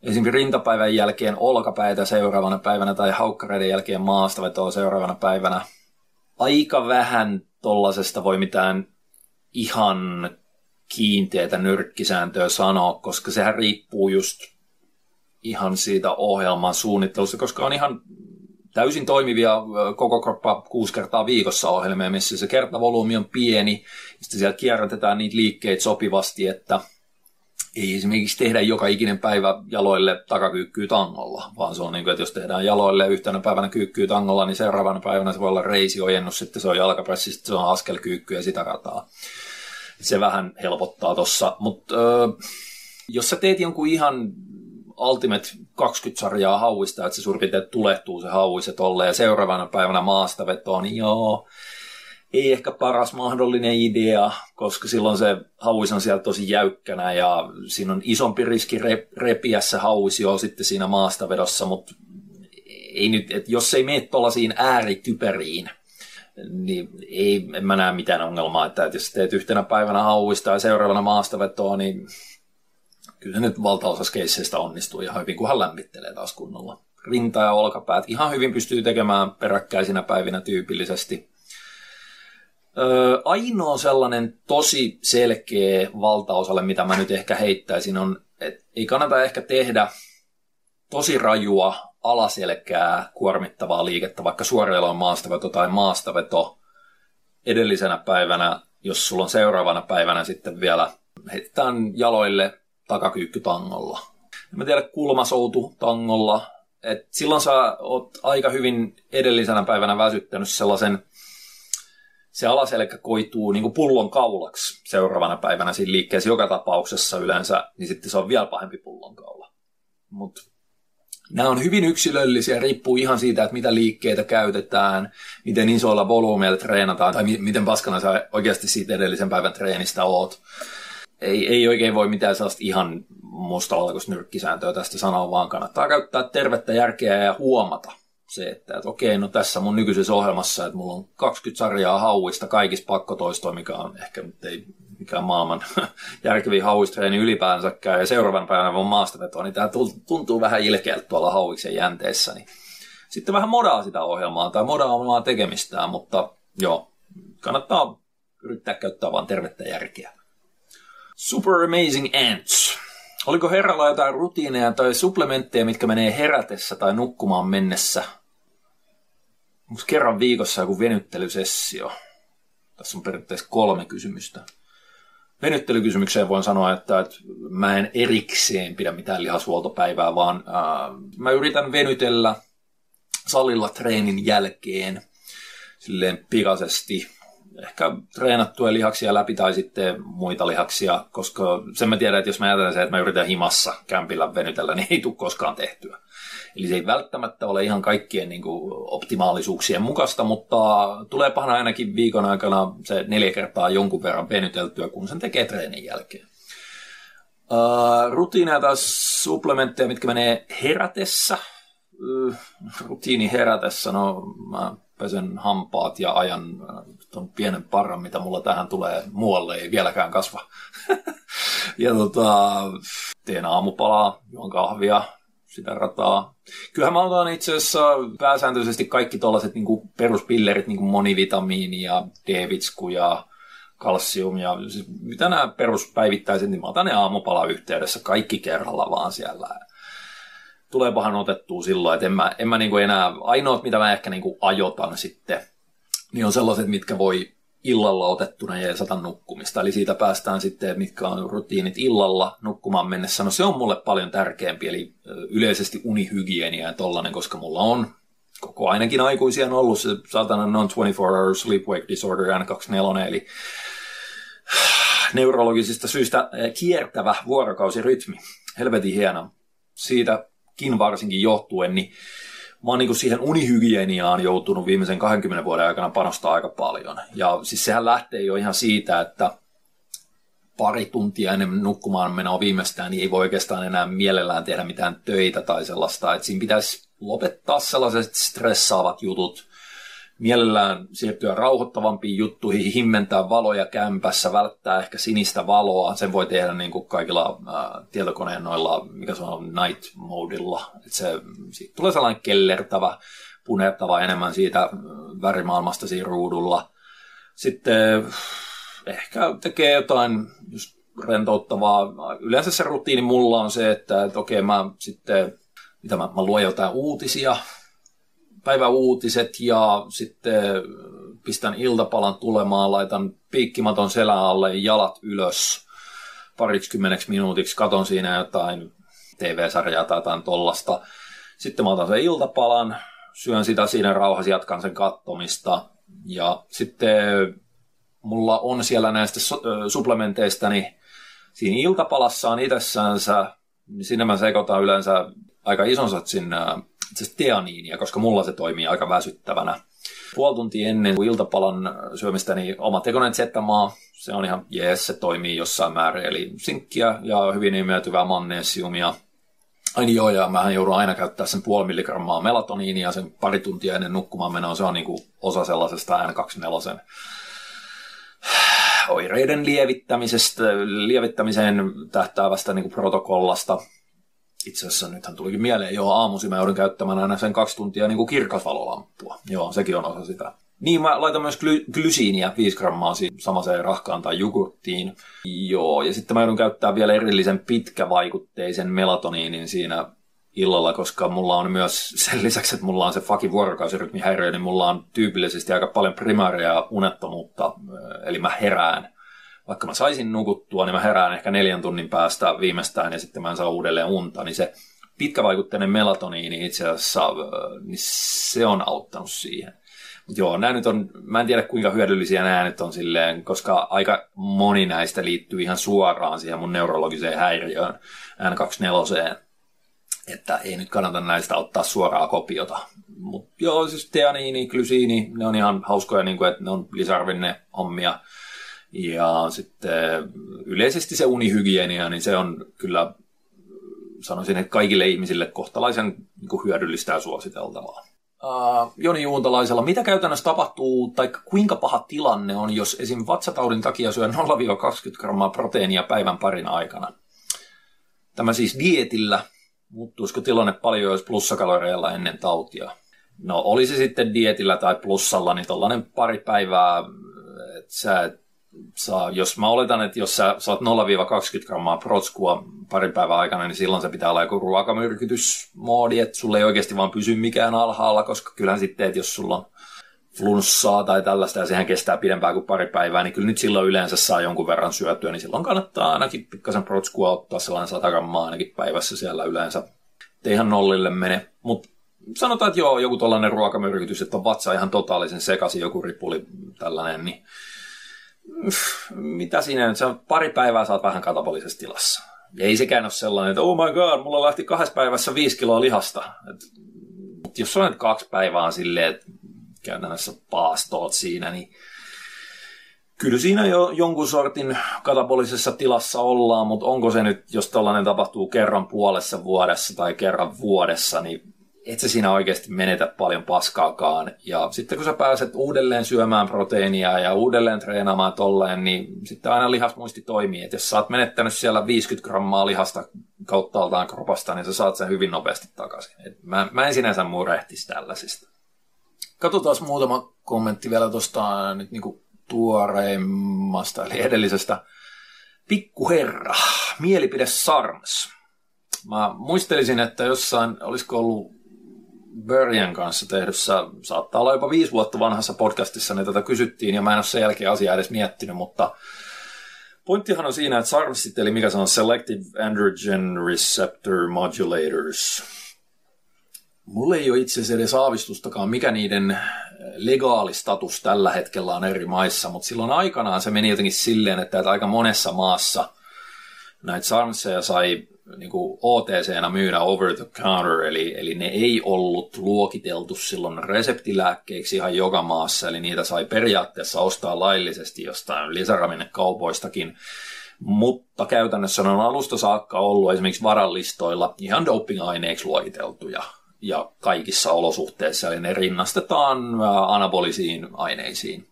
Esimerkiksi rintapäivän jälkeen olkapäitä seuraavana päivänä tai haukkareiden jälkeen maastavetoa seuraavana päivänä. Aika vähän tollasesta voi mitään ihan kiinteätä nyrkkisääntöä sanoa, koska sehän riippuu just ihan siitä ohjelman suunnittelusta, koska on ihan täysin toimivia koko kroppa kuusi kertaa viikossa ohjelmia, missä se kertavolyymi on pieni. Sitten siellä kierrätetään niitä liikkeitä sopivasti, että ei esimerkiksi tehdä joka ikinen päivä jaloille takakyykkyä tangolla, vaan se on niin kuin, että jos tehdään jaloille yhtenä päivänä kyykkyä tangolla, niin seuraavana päivänä se voi olla reisiojennus, sitten se on jalkapressi, sitten se on askelkyykky ja sitä rataa. Se vähän helpottaa tossa, mutta jos sä teet jonkun ihan Ultimate 20 sarjaa hauista, että se suurin tulehtuu se hauis ja ja seuraavana päivänä maastavetoon, niin joo, ei ehkä paras mahdollinen idea, koska silloin se hauis on siellä tosi jäykkänä ja siinä on isompi riski repiä se hauis jo sitten siinä maastavedossa, mutta ei nyt, että jos ei mene tuollaisiin äärityperiin, niin ei, en mä näe mitään ongelmaa, että, että jos teet yhtenä päivänä hauista ja seuraavana maastavetoa, niin kyllä se nyt valtaosa keisseistä onnistuu ihan hyvin, kunhan lämmittelee taas kunnolla. Rinta ja olkapäät ihan hyvin pystyy tekemään peräkkäisinä päivinä tyypillisesti. Öö, ainoa sellainen tosi selkeä valtaosalle, mitä mä nyt ehkä heittäisin, on, että ei kannata ehkä tehdä tosi rajua alaselkää kuormittavaa liikettä, vaikka suoreilla on maastaveto tai maastaveto edellisenä päivänä, jos sulla on seuraavana päivänä sitten vielä heitetään jaloille takakyykky tangolla. Mä tiedä kulmasoutu tangolla, et silloin sä oot aika hyvin edellisenä päivänä väsyttänyt sellaisen se alaselkä koituu niin pullon kaulaksi seuraavana päivänä siinä liikkeessä joka tapauksessa yleensä, niin sitten se on vielä pahempi pullonkaula. Mutta nämä on hyvin yksilöllisiä, riippuu ihan siitä, että mitä liikkeitä käytetään, miten isoilla volyymeilla treenataan, tai miten paskana sä oikeasti siitä edellisen päivän treenistä oot. Ei, ei oikein voi mitään sellaista ihan mustavalkoista nyrkkisääntöä tästä sanoa, vaan kannattaa käyttää tervettä järkeä ja huomata, se, että, että okei, no tässä mun nykyisessä ohjelmassa, että mulla on 20 sarjaa hauista kaikissa pakkotoistoa, mikä on ehkä nyt ei mikään maailman *laughs* järkevin hauistreeni ylipäänsäkään, ja seuraavan päivänä on maastavetoa, niin tämä tuntuu vähän ilkeältä tuolla hauiksen jänteessä, niin sitten vähän modaa sitä ohjelmaa tai modaa omaa tekemistään, mutta joo, kannattaa yrittää käyttää vain tervettä järkeä. Super Amazing Ants. Oliko herralla jotain rutiineja tai supplementteja, mitkä menee herätessä tai nukkumaan mennessä? Onko kerran viikossa joku venyttelysessio? Tässä on periaatteessa kolme kysymystä. Venyttelykysymykseen voin sanoa, että, että mä en erikseen pidä mitään lihashuoltopäivää, vaan ää, mä yritän venytellä salilla treenin jälkeen silleen pikaisesti ehkä treenattuja lihaksia läpi tai sitten muita lihaksia, koska sen mä tiedän, että jos mä ajattelen se, että mä yritän himassa kämpillä venytellä, niin ei tule koskaan tehtyä. Eli se ei välttämättä ole ihan kaikkien niin kuin, optimaalisuuksien mukaista, mutta tulee pahana ainakin viikon aikana se neljä kertaa jonkun verran venyteltyä, kun sen tekee treenin jälkeen. Uh, rutiineja tai supplementteja, mitkä menee herätessä. Uh, rutiini herätessä, no mä pesen hampaat ja ajan tuon pienen parran, mitä mulla tähän tulee muualle, ei vieläkään kasva. *laughs* ja tota, teen aamupalaa, juon kahvia, sitä rataa. Kyllähän mä otan itse asiassa pääsääntöisesti kaikki tuollaiset niin peruspillerit, niin kuin monivitamiini ja D-vitsku ja kalsium ja siis mitä nämä peruspäivittäiset, niin mä otan ne aamupala yhteydessä kaikki kerralla vaan siellä. Tuleepahan otettua silloin, että en mä, en mä niin enää, ainoat mitä mä ehkä niin ajotan sitten, niin on sellaiset, mitkä voi illalla otettuna jeesata nukkumista. Eli siitä päästään sitten, mitkä on rutiinit illalla nukkumaan mennessä. No se on mulle paljon tärkeämpi, eli yleisesti unihygienia ja tollanen, koska mulla on koko ainakin aikuisia on ollut se saatana non-24 hour sleep-wake disorder N24, eli neurologisista syistä kiertävä vuorokausirytmi. Helvetin hieno. Siitäkin varsinkin johtuen, niin mä oon niin siihen unihygieniaan joutunut viimeisen 20 vuoden aikana panostaa aika paljon. Ja siis sehän lähtee jo ihan siitä, että pari tuntia ennen nukkumaan menoa viimeistään, niin ei voi oikeastaan enää mielellään tehdä mitään töitä tai sellaista. Että siinä pitäisi lopettaa sellaiset stressaavat jutut, mielellään siirtyä rauhoittavampiin juttuihin, himmentää valoja kämpässä, välttää ehkä sinistä valoa. Sen voi tehdä niin kuin kaikilla ää, tietokoneen noilla, mikä se on, night modilla. Se, siitä tulee sellainen kellertävä, punettava enemmän siitä värimaailmasta siinä ruudulla. Sitten ehkä tekee jotain just rentouttavaa. Yleensä se rutiini mulla on se, että, että okei mä sitten, mitä mä, mä luen jotain uutisia, päiväuutiset ja sitten pistän iltapalan tulemaan, laitan piikkimaton selän alle, jalat ylös pariksi kymmeneksi minuutiksi, katon siinä jotain TV-sarjaa tai jotain tollasta. Sitten mä otan sen iltapalan, syön sitä siinä rauhassa, jatkan sen kattomista. Ja sitten mulla on siellä näistä supplementeista, niin siinä iltapalassa on itsessänsä, niin sinne mä sekoitan yleensä aika ison satsin teaniinia, koska mulla se toimii aika väsyttävänä. Puoli tuntia ennen kuin iltapalan syömistä, niin oma tekonen zettamaa, se on ihan jees, se toimii jossain määrin. Eli sinkkiä ja hyvin imeytyvää magnesiumia. Ai niin joo, ja mähän joudun aina käyttää sen puoli milligrammaa melatoniinia sen pari tuntia ennen nukkumaan menoa. Se on niin kuin osa sellaisesta N24 oireiden lievittämisestä, lievittämiseen tähtäävästä niin kuin protokollasta. Itse asiassa nythän tulikin mieleen, joo, aamusi mä joudun käyttämään aina sen kaksi tuntia niin kuin kirkasvalolamppua. Joo, sekin on osa sitä. Niin, mä laitan myös gly- glysiiniä 5 grammaa samaseen rahkaan tai jogurttiin. Joo, ja sitten mä joudun käyttää vielä erillisen pitkävaikutteisen melatoniinin siinä illalla, koska mulla on myös *laughs* sen lisäksi, että mulla on se fucking vuorokausirytmihäiriö, niin mulla on tyypillisesti aika paljon primaaria unettomuutta, eli mä herään. Vaikka mä saisin nukuttua, niin mä herään ehkä neljän tunnin päästä viimeistään ja sitten mä en saa uudelleen unta, niin se pitkävaikutteinen melatoniini itse asiassa, niin se on auttanut siihen. Mutta joo, nämä nyt on, mä en tiedä kuinka hyödyllisiä nämä nyt on silleen, koska aika moni näistä liittyy ihan suoraan siihen mun neurologiseen häiriöön N24 että ei nyt kannata näistä ottaa suoraa kopiota. Mutta joo, siis teaniini, glysiini, ne on ihan hauskoja, niin kuin, että ne on lisäarvinne hommia. Ja sitten yleisesti se unihygienia, niin se on kyllä, sanoisin, että kaikille ihmisille kohtalaisen niin kuin hyödyllistä ja suositeltavaa. Uh, Joni Juuntalaisella, mitä käytännössä tapahtuu, tai kuinka paha tilanne on, jos esim. vatsataudin takia syö 0-20 grammaa proteiinia päivän parin aikana? Tämä siis dietillä, Muuttuisiko tilanne paljon, jos plussakaloreilla ennen tautia? No olisi sitten dietillä tai plussalla, niin tällainen pari päivää, että sä saa, jos mä oletan, että jos sä saat 0-20 grammaa protskua parin päivän aikana, niin silloin se pitää olla joku ruokamyrkytysmoodi, että sulle ei oikeasti vaan pysy mikään alhaalla, koska kyllähän sitten, että jos sulla on flunssaa tai tällaista, ja sehän kestää pidempään kuin pari päivää, niin kyllä nyt silloin yleensä saa jonkun verran syötyä, niin silloin kannattaa ainakin pikkasen protskua ottaa sellainen 100 grammaa ainakin päivässä siellä yleensä. Ei ihan nollille mene, mutta sanotaan, että joo, joku tällainen ruokamyrkytys, että on vatsa ihan totaalisen sekaisin, joku ripuli tällainen, niin mitä siinä nyt, se on pari päivää saat vähän katabolisessa tilassa. Ja ei sekään ole sellainen, että oh my god, mulla lähti kahdessa päivässä viisi kiloa lihasta. Et, jos on nyt kaksi päivää silleen, että käytännössä paastoot siinä, niin kyllä siinä jo jonkun sortin katabolisessa tilassa ollaan, mutta onko se nyt, jos tällainen tapahtuu kerran puolessa vuodessa tai kerran vuodessa, niin et sä siinä oikeasti menetä paljon paskaakaan. Ja sitten kun sä pääset uudelleen syömään proteiinia ja uudelleen treenaamaan tolleen, niin sitten aina lihasmuisti toimii. Että jos sä oot menettänyt siellä 50 grammaa lihasta kauttaaltaan kropasta, niin sä saat sen hyvin nopeasti takaisin. Et mä, mä en sinänsä murehtisi tällaisista. Katsotaan muutama kommentti vielä tuosta nyt niinku tuoreimmasta, eli edellisestä. Pikkuherra, mielipide Sarms. Mä muistelisin, että jossain, olisiko ollut Börjen kanssa tehdyssä, saattaa olla jopa viisi vuotta vanhassa podcastissa, niin tätä kysyttiin, ja mä en ole sen jälkeen asiaa edes miettinyt, mutta pointtihan on siinä, että SARMsit, eli mikä se on Selective Androgen Receptor Modulators, Mulla ei ole itse asiassa edes aavistustakaan, mikä niiden legaalistatus tällä hetkellä on eri maissa, mutta silloin aikanaan se meni jotenkin silleen, että, että aika monessa maassa näitä sarmseja sai niin OTC-nä myydä over the counter, eli, eli ne ei ollut luokiteltu silloin reseptilääkkeiksi ihan joka maassa, eli niitä sai periaatteessa ostaa laillisesti jostain lisäravinnekaupoistakin, mutta käytännössä ne on alusta saakka ollut esimerkiksi varallistoilla ihan doping-aineiksi luokiteltuja ja kaikissa olosuhteissa, eli ne rinnastetaan anabolisiin aineisiin.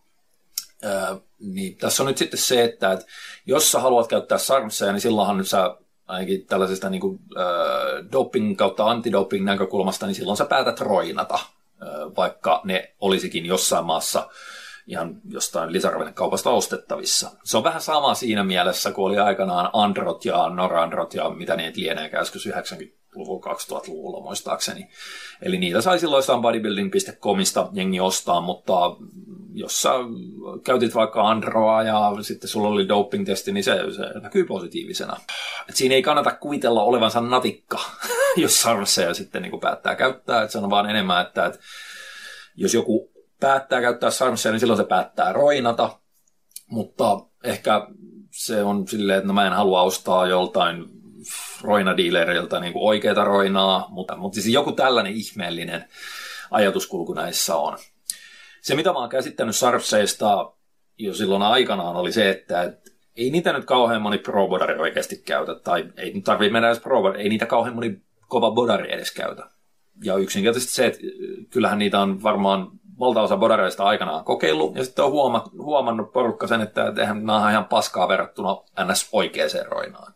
Öö, niin tässä on nyt sitten se, että, että jos sä haluat käyttää sarmseja, niin silloinhan nyt sä ainakin tällaisesta niin kuin, öö, doping kautta antidoping näkökulmasta, niin silloin sä päätät roinata, öö, vaikka ne olisikin jossain maassa ihan jostain lisäravinnekaupasta ostettavissa. Se on vähän sama siinä mielessä, kun oli aikanaan Androt ja Norandrot ja mitä niitä lieneekään joskus 90 90-luvulla, 2000-luvulla muistaakseni. Eli niitä sai silloin bodybuilding.comista jengi ostaa, mutta jos sä käytit vaikka Androa ja sitten sulla oli doping-testi, niin se, se näkyy positiivisena. Et siinä ei kannata kuvitella olevansa natikka, *laughs* jos sarveja sitten niin päättää käyttää. Et se on vaan enemmän, että, että jos joku päättää käyttää sarveja, niin silloin se päättää roinata. Mutta ehkä se on silleen, että no mä en halua ostaa joltain roinadiilerilta niin oikeita roinaa, mutta, mutta siis joku tällainen ihmeellinen ajatuskulku näissä on. Se, mitä mä oon käsittänyt Sarfseista jo silloin aikanaan, oli se, että ei niitä nyt kauhean moni pro oikeasti käytä, tai ei nyt tarvitse mennä edes pro ei niitä kauhean moni kova bodari edes käytä. Ja yksinkertaisesti se, että kyllähän niitä on varmaan valtaosa bodareista aikanaan kokeillut, ja sitten on huoma, huomannut porukka sen, että nämä on ihan paskaa verrattuna ns. oikeaan roinaan.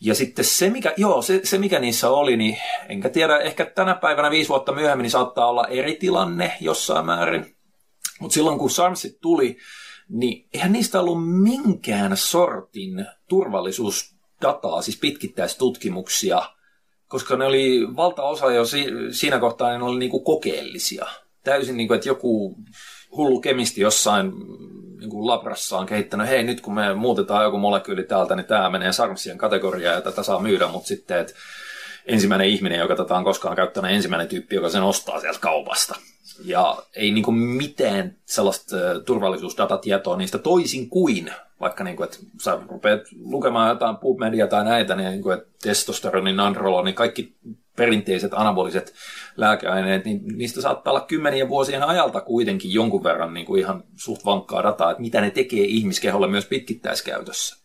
Ja sitten se mikä, joo, se, se, mikä niissä oli, niin enkä tiedä, ehkä tänä päivänä viisi vuotta myöhemmin niin saattaa olla eri tilanne jossain määrin. Mutta silloin kun SARMSit tuli, niin eihän niistä ollut minkään sortin turvallisuusdataa, siis pitkittäistutkimuksia, koska ne oli valtaosa jo si- siinä kohtaa ne oli niinku kokeellisia. Täysin niin kuin, että joku hullu kemisti jossain niin kuin labrassa on kehittänyt, hei nyt kun me muutetaan joku molekyyli täältä, niin tämä menee sarmsien kategoriaan ja tätä saa myydä, mutta sitten, että ensimmäinen ihminen, joka tätä on koskaan käyttänyt, ensimmäinen tyyppi, joka sen ostaa sieltä kaupasta. Ja ei niin kuin mitään sellaista turvallisuusdatatietoa niistä toisin kuin, vaikka niin kuin, että sä rupeat lukemaan jotain PubMedia tai näitä, niin, niin kuin, että testosteroni, nandroloni, niin kaikki perinteiset anaboliset lääkeaineet, niin niistä saattaa olla kymmenien vuosien ajalta kuitenkin jonkun verran niin kuin ihan suht vankkaa dataa, että mitä ne tekee ihmiskeholle myös pitkittäiskäytössä.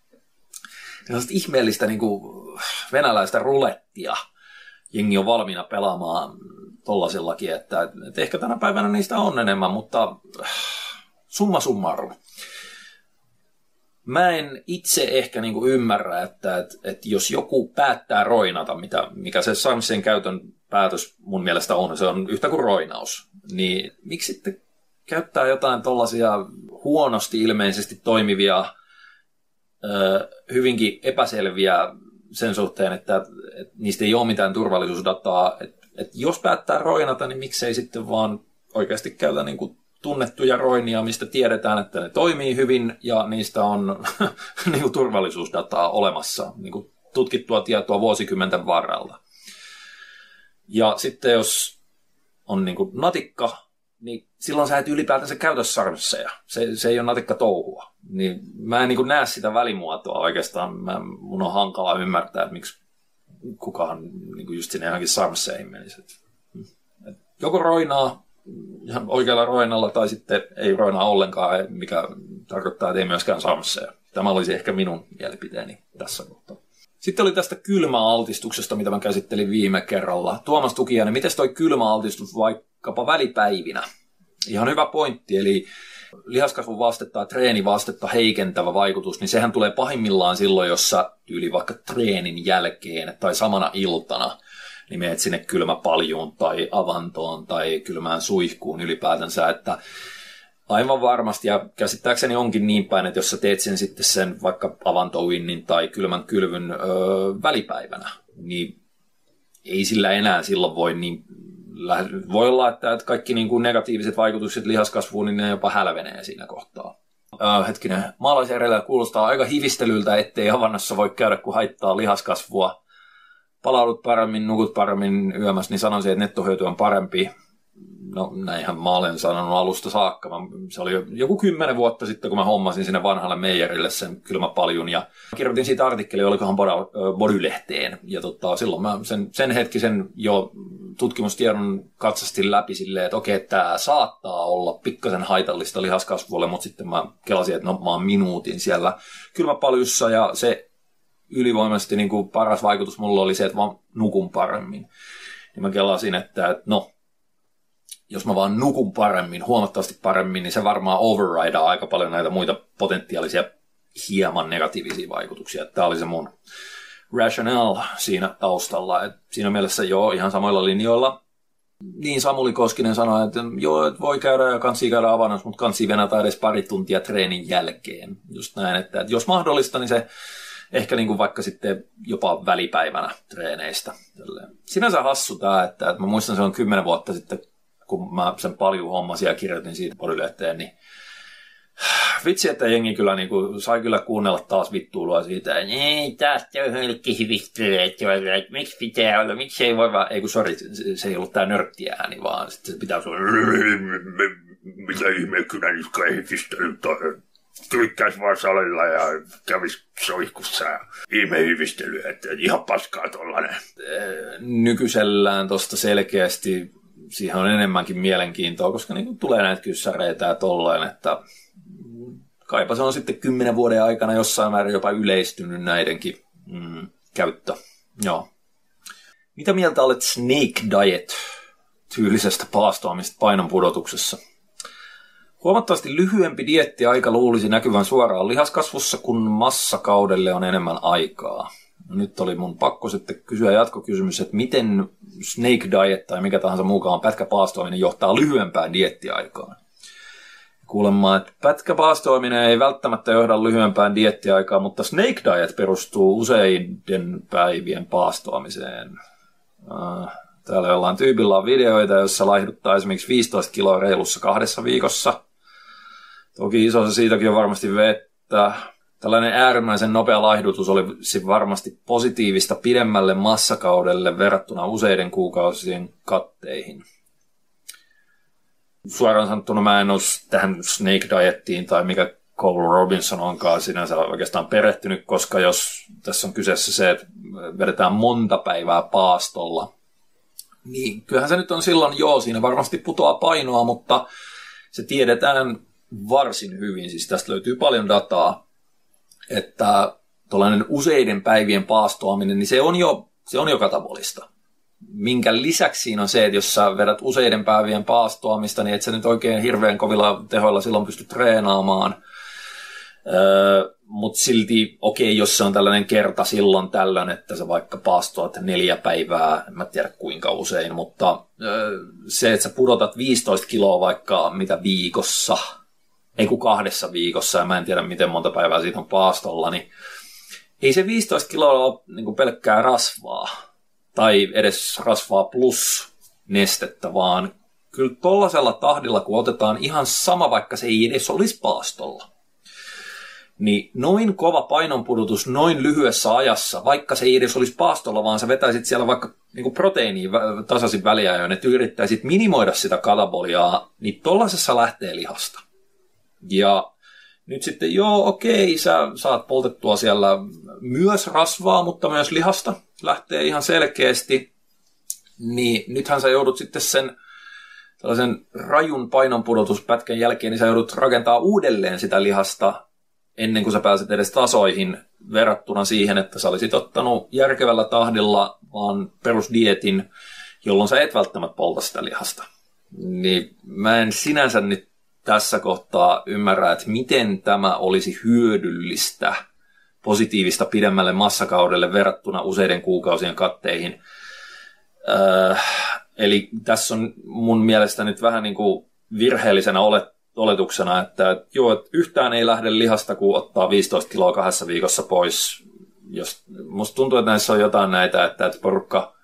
Sellaista ihmeellistä niin kuin venäläistä rulettia jengi on valmiina pelaamaan tollaisellakin, että, että ehkä tänä päivänä niistä on enemmän, mutta summa summarum. Mä en itse ehkä niinku ymmärrä, että, että, että jos joku päättää roinata, mitä, mikä se Samsen käytön päätös mun mielestä on, se on yhtä kuin roinaus, niin miksi sitten käyttää jotain tollaisia huonosti ilmeisesti toimivia, hyvinkin epäselviä sen suhteen, että, että niistä ei ole mitään turvallisuusdataa. Että, että jos päättää roinata, niin miksei sitten vaan oikeasti käytä niin kuin tunnettuja roinia, mistä tiedetään, että ne toimii hyvin ja niistä on *laughs* niin kuin turvallisuusdataa olemassa, niin kuin tutkittua tietoa vuosikymmenten varrella. Ja sitten jos on niin kuin natikka, niin silloin sä et ylipäätänsä käytä sarmseja. Se, se ei ole natikka touhua. Niin mä en niin kuin näe sitä välimuotoa oikeastaan. Mä, mun on hankala ymmärtää, että miksi kukaan niin kuin just sinne johonkin sarmseihin menisi. Joko roinaa ihan oikealla roinalla tai sitten ei roinaa ollenkaan, mikä tarkoittaa, että ei myöskään sarmseja. Tämä olisi ehkä minun mielipiteeni tässä kohtaa. Sitten oli tästä kylmäaltistuksesta, mitä mä käsittelin viime kerralla. Tuomas Tukiainen, miten toi kylmäaltistus vaikkapa välipäivinä? Ihan hyvä pointti, eli lihaskasvun vastetta ja treenivastetta heikentävä vaikutus, niin sehän tulee pahimmillaan silloin, jos sä tyyli vaikka treenin jälkeen tai samana iltana niin menet sinne kylmäpaljuun tai avantoon tai kylmään suihkuun ylipäätänsä, että Aivan varmasti, ja käsittääkseni onkin niin päin, että jos sä teet sen sitten sen vaikka avantouinnin tai kylmän kylvyn öö, välipäivänä, niin ei sillä enää silloin voi niin voi olla, että kaikki niin kuin negatiiviset vaikutukset lihaskasvuun, niin ne jopa hälvenee siinä kohtaa. Öö, hetkinen, maalaisjärjellä kuulostaa aika hivistelyltä, ettei avannossa voi käydä, kun haittaa lihaskasvua. Palaudut paremmin, nukut paremmin yömässä, niin sanoisin, että nettohyöty on parempi no näinhän mä olen sanonut alusta saakka. Mä, se oli jo joku kymmenen vuotta sitten, kun mä hommasin sinne vanhalle Meijerille sen kylmäpaljun ja kirjoitin siitä artikkeli, olikohan Bodylehteen. Ja tota, silloin mä sen, sen hetkisen jo tutkimustiedon katsastin läpi silleen, että okei, tämä saattaa olla pikkasen haitallista lihaskasvulle, mutta sitten mä kelasin, että no mä oon minuutin siellä kylmäpaljussa ja se ylivoimaisesti niin kuin paras vaikutus mulla oli se, että mä nukun paremmin. Ja mä kelasin, että no, jos mä vaan nukun paremmin, huomattavasti paremmin, niin se varmaan overridaa aika paljon näitä muita potentiaalisia hieman negatiivisia vaikutuksia. Tämä oli se mun rationale siinä taustalla. Et siinä mielessä joo, ihan samoilla linjoilla. Niin Samuli Koskinen sanoi, että joo, että voi käydä ja kansi käydä avannossa, mutta kansi venätä edes pari tuntia treenin jälkeen. Just näin, että, että jos mahdollista, niin se Ehkä niin kuin vaikka sitten jopa välipäivänä treeneistä. Sinänsä hassu tämä, että, että mä muistan se on kymmenen vuotta sitten, kun mä sen paljon hommasin ja kirjoitin siitä podylehteen, niin vitsi, että jengi kyllä niin kuin, sai kyllä kuunnella taas vittuulua siitä, että ei, taas hölkkihivistelyä, että miksi pitää olla, miksi ei voi vaan, ei kun sori, se ei ollut tämä nörttiääni, vaan sitten se pitää olla mitä ihme kyllä nyt hivistelyt Tykkäis vaan salilla ja kävis soihkussa ja ihmehivistelyä, että ihan paskaa tollanen. Nykyisellään tosta selkeästi siihen on enemmänkin mielenkiintoa, koska niin tulee näitä kyssäreitä ja tolleen, että kaipa se on sitten kymmenen vuoden aikana jossain määrin jopa yleistynyt näidenkin mm, käyttö. Joo. Mitä mieltä olet Snake Diet tyylisestä paastoamista painon pudotuksessa? Huomattavasti lyhyempi dietti-aika luulisi näkyvän suoraan lihaskasvussa, kun massakaudelle on enemmän aikaa. No nyt oli mun pakko sitten kysyä jatkokysymys, että miten Snake Diet tai mikä tahansa muukaan pätkäpaastoaminen johtaa lyhyempään diettiaikaan. Kuulemma, että pätkäpaastoiminen ei välttämättä johda lyhyempään diettiaikaan, mutta Snake Diet perustuu useiden päivien paastoamiseen. Äh, täällä jollain tyypillä on videoita, joissa laihduttaa esimerkiksi 15 kiloa reilussa kahdessa viikossa – Toki iso se siitäkin on varmasti vettä. Tällainen äärimmäisen nopea laihdutus oli varmasti positiivista pidemmälle massakaudelle verrattuna useiden kuukausien katteihin. Suoraan sanottuna mä en ole tähän Snake Diettiin tai mikä Cole Robinson onkaan sinänsä oikeastaan perehtynyt, koska jos tässä on kyseessä se, että vedetään monta päivää paastolla, niin kyllähän se nyt on silloin, joo, siinä varmasti putoaa painoa, mutta se tiedetään varsin hyvin, siis tästä löytyy paljon dataa, että tuollainen useiden päivien paastoaminen, niin se on jo, se on jo katabolista. Minkä lisäksi siinä on se, että jos sä vedät useiden päivien paastoamista, niin et sä nyt oikein hirveän kovilla tehoilla silloin pysty treenaamaan. Öö, Mutta silti, okei, okay, jos se on tällainen kerta silloin tällöin, että sä vaikka paastoat neljä päivää, en mä tiedä kuinka usein, mutta öö, se, että sä pudotat 15 kiloa vaikka mitä viikossa – ei kun kahdessa viikossa, ja mä en tiedä miten monta päivää siitä on paastolla, niin ei se 15 kiloa ole niin kuin pelkkää rasvaa, tai edes rasvaa plus nestettä, vaan kyllä tollasella tahdilla, kun otetaan ihan sama, vaikka se ei edes olisi paastolla, niin noin kova painonpudotus noin lyhyessä ajassa, vaikka se ei edes olisi paastolla, vaan sä vetäisit siellä vaikka niin kuin proteiiniin tasaisin väliajoin, että yrittäisit minimoida sitä kataboliaa, niin tollasessa lähtee lihasta. Ja nyt sitten, joo, okei, sä saat poltettua siellä myös rasvaa, mutta myös lihasta lähtee ihan selkeästi. Niin nythän sä joudut sitten sen tällaisen rajun painonpudotuspätkän jälkeen, niin sä joudut rakentaa uudelleen sitä lihasta ennen kuin sä pääset edes tasoihin verrattuna siihen, että sä olisit ottanut järkevällä tahdilla vaan perusdietin, jolloin sä et välttämättä polta sitä lihasta. Niin mä en sinänsä nyt tässä kohtaa ymmärrä, että miten tämä olisi hyödyllistä positiivista pidemmälle massakaudelle verrattuna useiden kuukausien katteihin. Öö, eli tässä on mun mielestä nyt vähän niin kuin virheellisenä olet, oletuksena, että joo, että yhtään ei lähde lihasta, kun ottaa 15 kiloa kahdessa viikossa pois. Jos, musta tuntuu, että näissä on jotain näitä, että, että porukka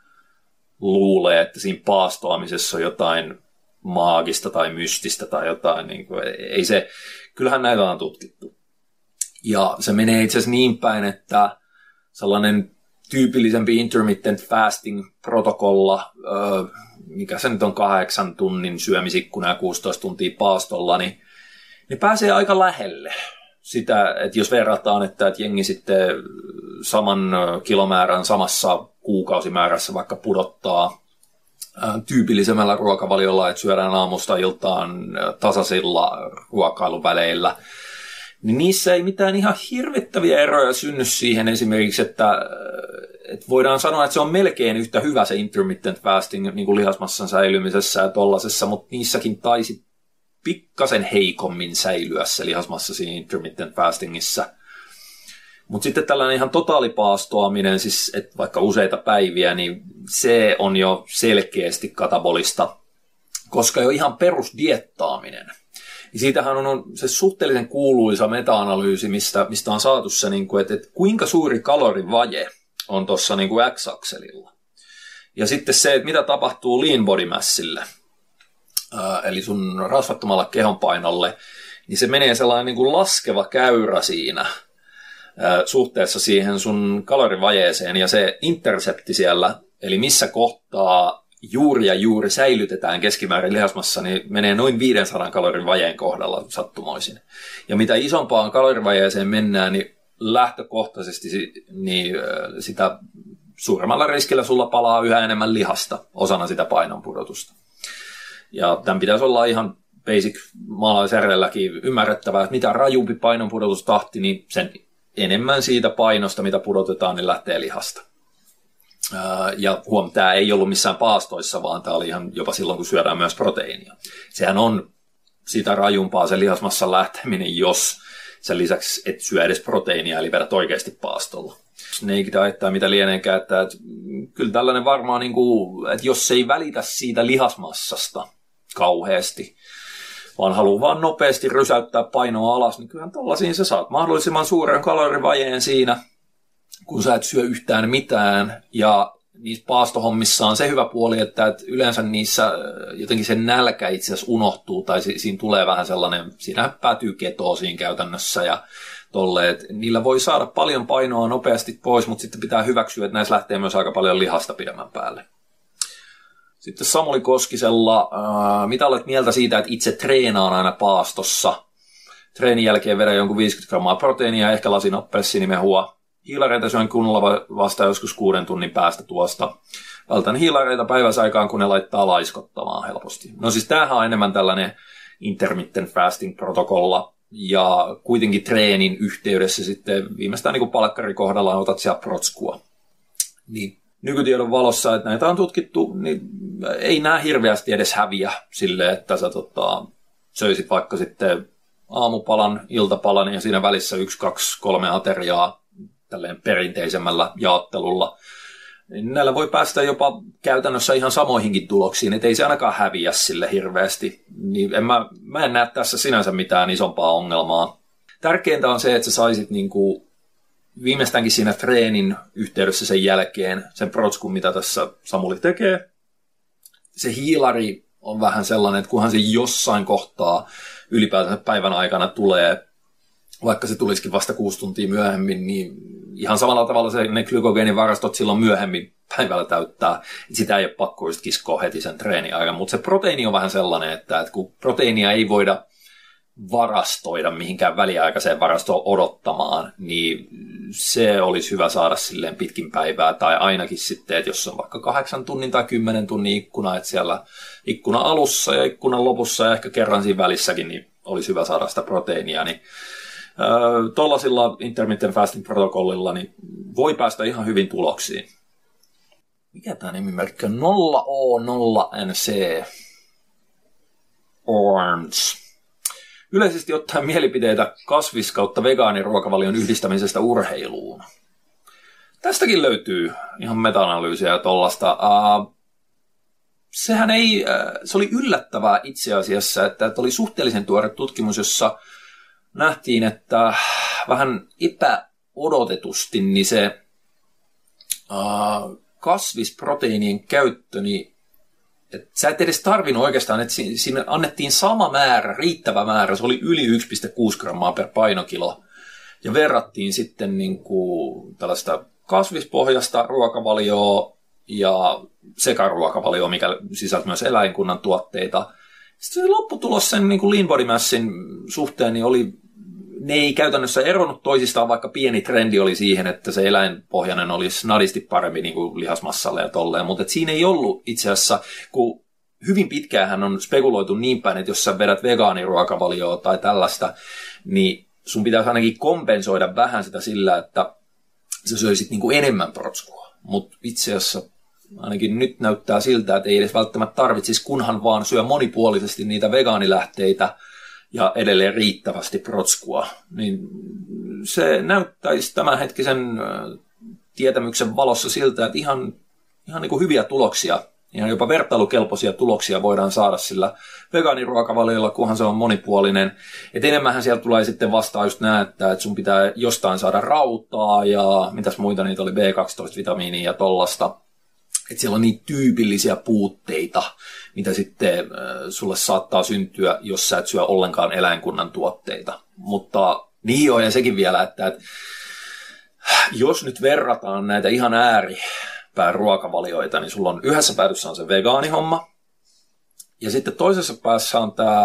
luulee, että siinä paastoamisessa on jotain maagista tai mystistä tai jotain. Niin kuin, ei se, kyllähän näitä on tutkittu. Ja se menee itse asiassa niin päin, että sellainen tyypillisempi intermittent fasting protokolla, mikä se nyt on kahdeksan tunnin syömisikkuna ja 16 tuntia paastolla, niin ne pääsee aika lähelle sitä, että jos verrataan, että, että jengi sitten saman kilomäärän samassa kuukausimäärässä vaikka pudottaa tyypillisemmällä ruokavaliolla, että syödään aamusta iltaan tasaisilla ruokailuväleillä, niin niissä ei mitään ihan hirvittäviä eroja synny siihen esimerkiksi, että, että voidaan sanoa, että se on melkein yhtä hyvä se intermittent fasting niin kuin lihasmassan säilymisessä ja tollasessa, mutta niissäkin taisi pikkasen heikommin säilyä se lihasmassa siinä intermittent fastingissa – mutta sitten tällainen ihan totaalipaastoaminen, siis että vaikka useita päiviä, niin se on jo selkeästi katabolista, koska jo ihan perusdiettaaminen, Niin siitähän on se suhteellisen kuuluisa meta-analyysi, mistä, mistä on saatu se, niin kuin, että, että kuinka suuri kalorivaje on tuossa niin kuin X-akselilla. Ja sitten se, että mitä tapahtuu lean body massille, eli sun rasvattomalle kehonpainolle, niin se menee sellainen niin kuin laskeva käyrä siinä suhteessa siihen sun kalorivajeeseen ja se intersepti siellä, eli missä kohtaa juuri ja juuri säilytetään keskimäärin lihasmassa, niin menee noin 500 kalorin vajeen kohdalla sattumoisin. Ja mitä isompaan kalorivajeeseen mennään, niin lähtökohtaisesti niin sitä suuremmalla riskillä sulla palaa yhä enemmän lihasta osana sitä painonpudotusta. Ja tämän pitäisi olla ihan basic maalaisjärjelläkin ymmärrettävää, että mitä rajumpi painonpudotustahti, niin sen enemmän siitä painosta, mitä pudotetaan, niin lähtee lihasta. Ja huom, tämä ei ollut missään paastoissa, vaan tämä oli ihan jopa silloin, kun syödään myös proteiinia. Sehän on sitä rajumpaa se lihasmassan lähteminen, jos sen lisäksi et syö edes proteiinia, eli vedät oikeasti paastolla. Snake diet mitä lieneekään, että, että kyllä tällainen varmaan, niin kuin, että jos ei välitä siitä lihasmassasta kauheasti, vaan haluaa vaan nopeasti rysäyttää painoa alas, niin kyllähän tällaisiin sä saat mahdollisimman suuren kalorivajeen siinä, kun sä et syö yhtään mitään. Ja niissä paastohommissa on se hyvä puoli, että, yleensä niissä äh, jotenkin se nälkä itse asiassa unohtuu, tai si- siinä tulee vähän sellainen, siinä päätyy ketoosiin käytännössä, ja tolle, että niillä voi saada paljon painoa nopeasti pois, mutta sitten pitää hyväksyä, että näissä lähtee myös aika paljon lihasta pidemmän päälle. Sitten Samuli Koskisella, äh, mitä olet mieltä siitä, että itse treenaan aina paastossa? Treenin jälkeen vedän jonkun 50 grammaa proteiinia ehkä lasin appelsiinimehua. Hiilareita syön kunnolla vasta joskus kuuden tunnin päästä tuosta. Vältän hiilareita päiväsaikaan, kun ne laittaa laiskottamaan helposti. No siis tämähän on enemmän tällainen intermittent fasting protokolla, ja kuitenkin treenin yhteydessä sitten viimeistään niin palkkarikohdalla otat siellä protskua. Niin nykytiedon valossa, että näitä on tutkittu, niin ei nämä hirveästi edes häviä sille, että sä tota, söisit vaikka sitten aamupalan, iltapalan ja siinä välissä yksi, kaksi, kolme ateriaa tälleen perinteisemmällä jaottelulla. Niin näillä voi päästä jopa käytännössä ihan samoihinkin tuloksiin, että ei se ainakaan häviä sille hirveästi. Niin en mä, mä en näe tässä sinänsä mitään isompaa ongelmaa. Tärkeintä on se, että sä saisit niin kuin viimeistäänkin siinä treenin yhteydessä sen jälkeen, sen protskun, mitä tässä Samuli tekee, se hiilari on vähän sellainen, että kunhan se jossain kohtaa ylipäätään päivän aikana tulee, vaikka se tulisikin vasta kuusi tuntia myöhemmin, niin ihan samalla tavalla se, ne glykogeenivarastot silloin myöhemmin päivällä täyttää. Sitä ei ole pakko just kiskoa heti sen treenin aikana, mutta se proteiini on vähän sellainen, että, että kun proteiinia ei voida varastoida mihinkään väliaikaiseen varastoon odottamaan, niin se olisi hyvä saada silleen pitkin päivää, tai ainakin sitten, että jos on vaikka kahdeksan tunnin tai kymmenen tunnin ikkuna, että siellä ikkuna alussa ja ikkunan lopussa ja ehkä kerran siinä välissäkin, niin olisi hyvä saada sitä proteiinia, niin tuollaisilla intermittent fasting protokollilla niin voi päästä ihan hyvin tuloksiin. Mikä tämä nimimerkki on? 0O0NC Orange yleisesti ottaen mielipiteitä kasvis- kautta vegaaniruokavalion yhdistämisestä urheiluun. Tästäkin löytyy ihan meta-analyysiä ja tollasta. Uh, sehän ei, uh, se oli yllättävää itse asiassa, että, että oli suhteellisen tuore tutkimus, jossa nähtiin, että vähän epäodotetusti niin se uh, kasvisproteiinien käyttö niin et sä et edes tarvinnut oikeastaan, että sinne annettiin sama määrä, riittävä määrä, se oli yli 1,6 grammaa per painokilo, ja verrattiin sitten niin kuin tällaista kasvispohjasta ruokavalioa ja sekaruokavalioa, mikä sisältää myös eläinkunnan tuotteita. Sitten se lopputulos sen niin kuin lean body massin suhteen niin oli ne ei käytännössä eronnut toisistaan, vaikka pieni trendi oli siihen, että se eläinpohjainen olisi nadisti paremmin niin kuin lihasmassalle ja tolleen, mutta siinä ei ollut itse asiassa, kun hyvin pitkään on spekuloitu niin päin, että jos sä vedät vegaaniruokavalioa tai tällaista, niin sun pitäisi ainakin kompensoida vähän sitä sillä, että sä söisit niin kuin enemmän protskua. Mutta itse asiassa ainakin nyt näyttää siltä, että ei edes välttämättä tarvitsisi, kunhan vaan syö monipuolisesti niitä vegaanilähteitä – ja edelleen riittävästi protskua, niin se näyttäisi tämänhetkisen tietämyksen valossa siltä, että ihan, ihan niin kuin hyviä tuloksia Ihan jopa vertailukelpoisia tuloksia voidaan saada sillä vegaaniruokavaliolla, kunhan se on monipuolinen. Et enemmänhän sieltä tulee sitten vastaan just nämä, että, että sun pitää jostain saada rautaa ja mitäs muita niitä oli, B12-vitamiinia ja tollasta. Että siellä on niin tyypillisiä puutteita, mitä sitten sulle saattaa syntyä, jos sä et syö ollenkaan eläinkunnan tuotteita. Mutta niin on, ja sekin vielä, että, että jos nyt verrataan näitä ihan ääripään ruokavalioita, niin sulla on yhdessä päädyssä on se vegaanihomma, ja sitten toisessa päässä on tämä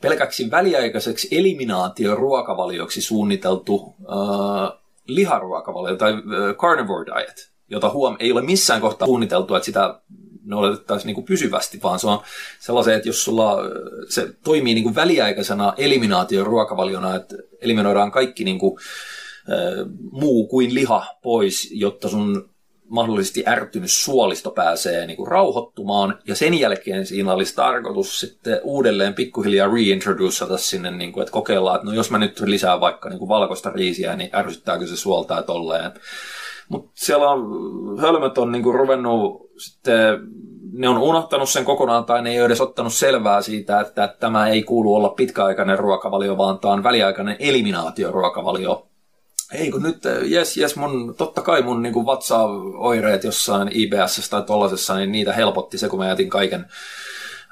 pelkäksi väliaikaiseksi eliminaatioruokavalioksi suunniteltu äh, liharuokavalio tai äh, carnivore diet, jota huom ei ole missään kohtaa suunniteltu, että sitä noudatettaisiin niin pysyvästi, vaan se on sellaisen, että jos sulla se toimii niin kuin väliaikaisena eliminaatioruokavaliona, että eliminoidaan kaikki niin kuin, muu kuin liha pois, jotta sun mahdollisesti ärtynyt suolisto pääsee niin kuin rauhoittumaan, ja sen jälkeen siinä olisi tarkoitus sitten uudelleen pikkuhiljaa reintroduceta sinne, niin kuin, että kokeillaan, että no jos mä nyt lisään vaikka niin kuin valkoista riisiä, niin ärsyttääkö se suoltaa tolleen. Mutta siellä on, hölmöt on niin kuin ruvennut sitten, ne on unohtanut sen kokonaan tai ne ei ole edes ottanut selvää siitä, että, että tämä ei kuulu olla pitkäaikainen ruokavalio, vaan tämä on väliaikainen eliminaatioruokavalio ei kun nyt, jes, jes, mun, totta kai mun niin kuin vatsa-oireet jossain IBS tai tollasessa, niin niitä helpotti se, kun mä jätin kaiken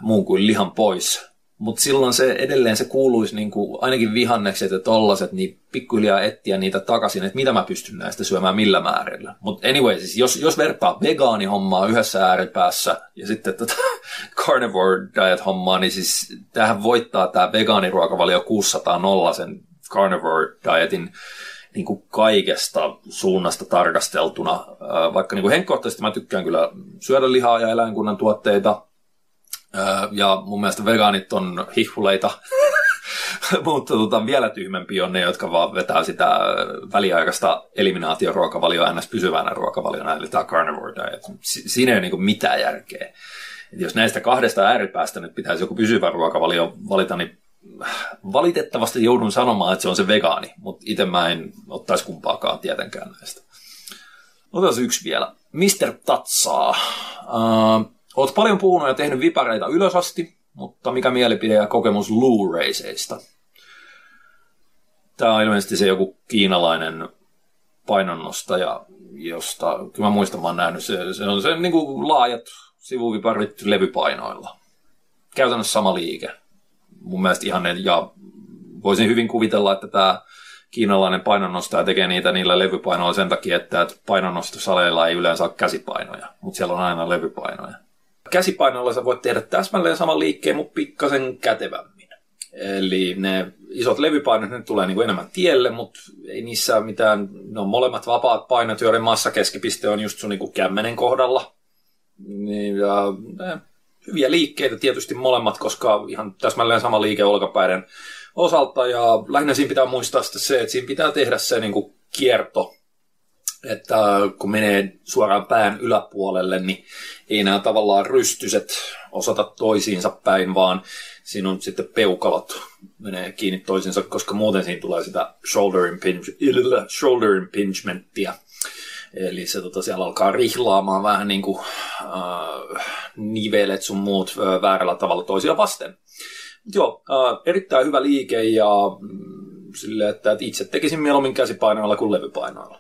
muun kuin lihan pois. Mutta silloin se edelleen se kuuluisi niin kuin ainakin vihannekset ja tollaset, niin pikkuhiljaa etsiä niitä takaisin, että mitä mä pystyn näistä syömään millä määrillä. Mutta anyway, siis jos, jos vertaa vegaanihommaa yhdessä ääripäässä ja sitten tota *laughs* carnivore diet hommaa, niin siis tähän voittaa tämä vegaaniruokavalio 600 nolla sen carnivore dietin niin kuin kaikesta suunnasta tarkasteltuna. Vaikka niin kuin henkkohtaisesti mä tykkään kyllä syödä lihaa ja eläinkunnan tuotteita, ja mun mielestä vegaanit on hihhuleita, *laughs* mutta tota, vielä tyhmempi on ne, jotka vaan vetää sitä väliaikaista eliminaatioruokavalioa ns. pysyvänä ruokavaliona, eli tämä carnivore diet. Si- siinä ei ole niin mitään järkeä. Et jos näistä kahdesta ääripäästä nyt pitäisi joku pysyvä ruokavalio valita, niin valitettavasti joudun sanomaan, että se on se vegaani, mutta itse mä en ottaisi kumpaakaan tietenkään näistä. Otetaan yksi vielä. Mr. Tatsaa. Uh, oot paljon puhunut ja tehnyt vipareita ylösasti, mutta mikä mielipide ja kokemus Blu-rayseista? Tämä on ilmeisesti se joku kiinalainen painonnostaja, josta, kyllä mä muistan, mä oon nähnyt, se, se on se niin kuin laajat sivuviparit levypainoilla. Käytännössä sama liike mun mielestä ihan ne, ja voisin hyvin kuvitella, että tämä kiinalainen painonnostaja tekee niitä niillä levypainoilla sen takia, että painonnostosaleilla ei yleensä ole käsipainoja, mutta siellä on aina levypainoja. Käsipainoilla sä voit tehdä täsmälleen saman liikkeen, mutta pikkasen kätevämmin. Eli ne isot levypainot, ne tulee niin kuin enemmän tielle, mutta ei niissä mitään, ne on molemmat vapaat painot, joiden massakeskipiste on just sun niin kuin kämmenen kohdalla. Niin, ja, hyviä liikkeitä tietysti molemmat, koska ihan täsmälleen sama liike olkapäiden osalta. Ja lähinnä siinä pitää muistaa se, että siinä pitää tehdä se niin kuin kierto, että kun menee suoraan pään yläpuolelle, niin ei nämä tavallaan rystyset osata toisiinsa päin, vaan siinä on sitten peukalot menee kiinni toisiinsa, koska muuten siinä tulee sitä shoulder, impinge, *laughs* shoulder impingementtia. Eli se tota, siellä alkaa rihlaamaan vähän niin kuin äh, nivelet sun muut äh, väärällä tavalla toisia vasten. Mut joo, äh, erittäin hyvä liike ja mm, sille, että, että itse tekisin mieluummin käsipainoilla kuin levypainoilla.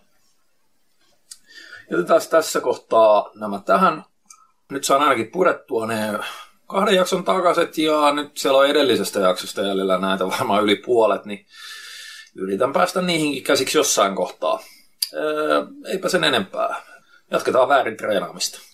Jätetään tässä kohtaa nämä tähän. Nyt saan ainakin purettua ne kahden jakson takaiset ja nyt siellä on edellisestä jaksosta jäljellä näitä varmaan yli puolet, niin yritän päästä niihinkin käsiksi jossain kohtaa. Öö, eipä sen enempää. Jatketaan väärin treenaamista.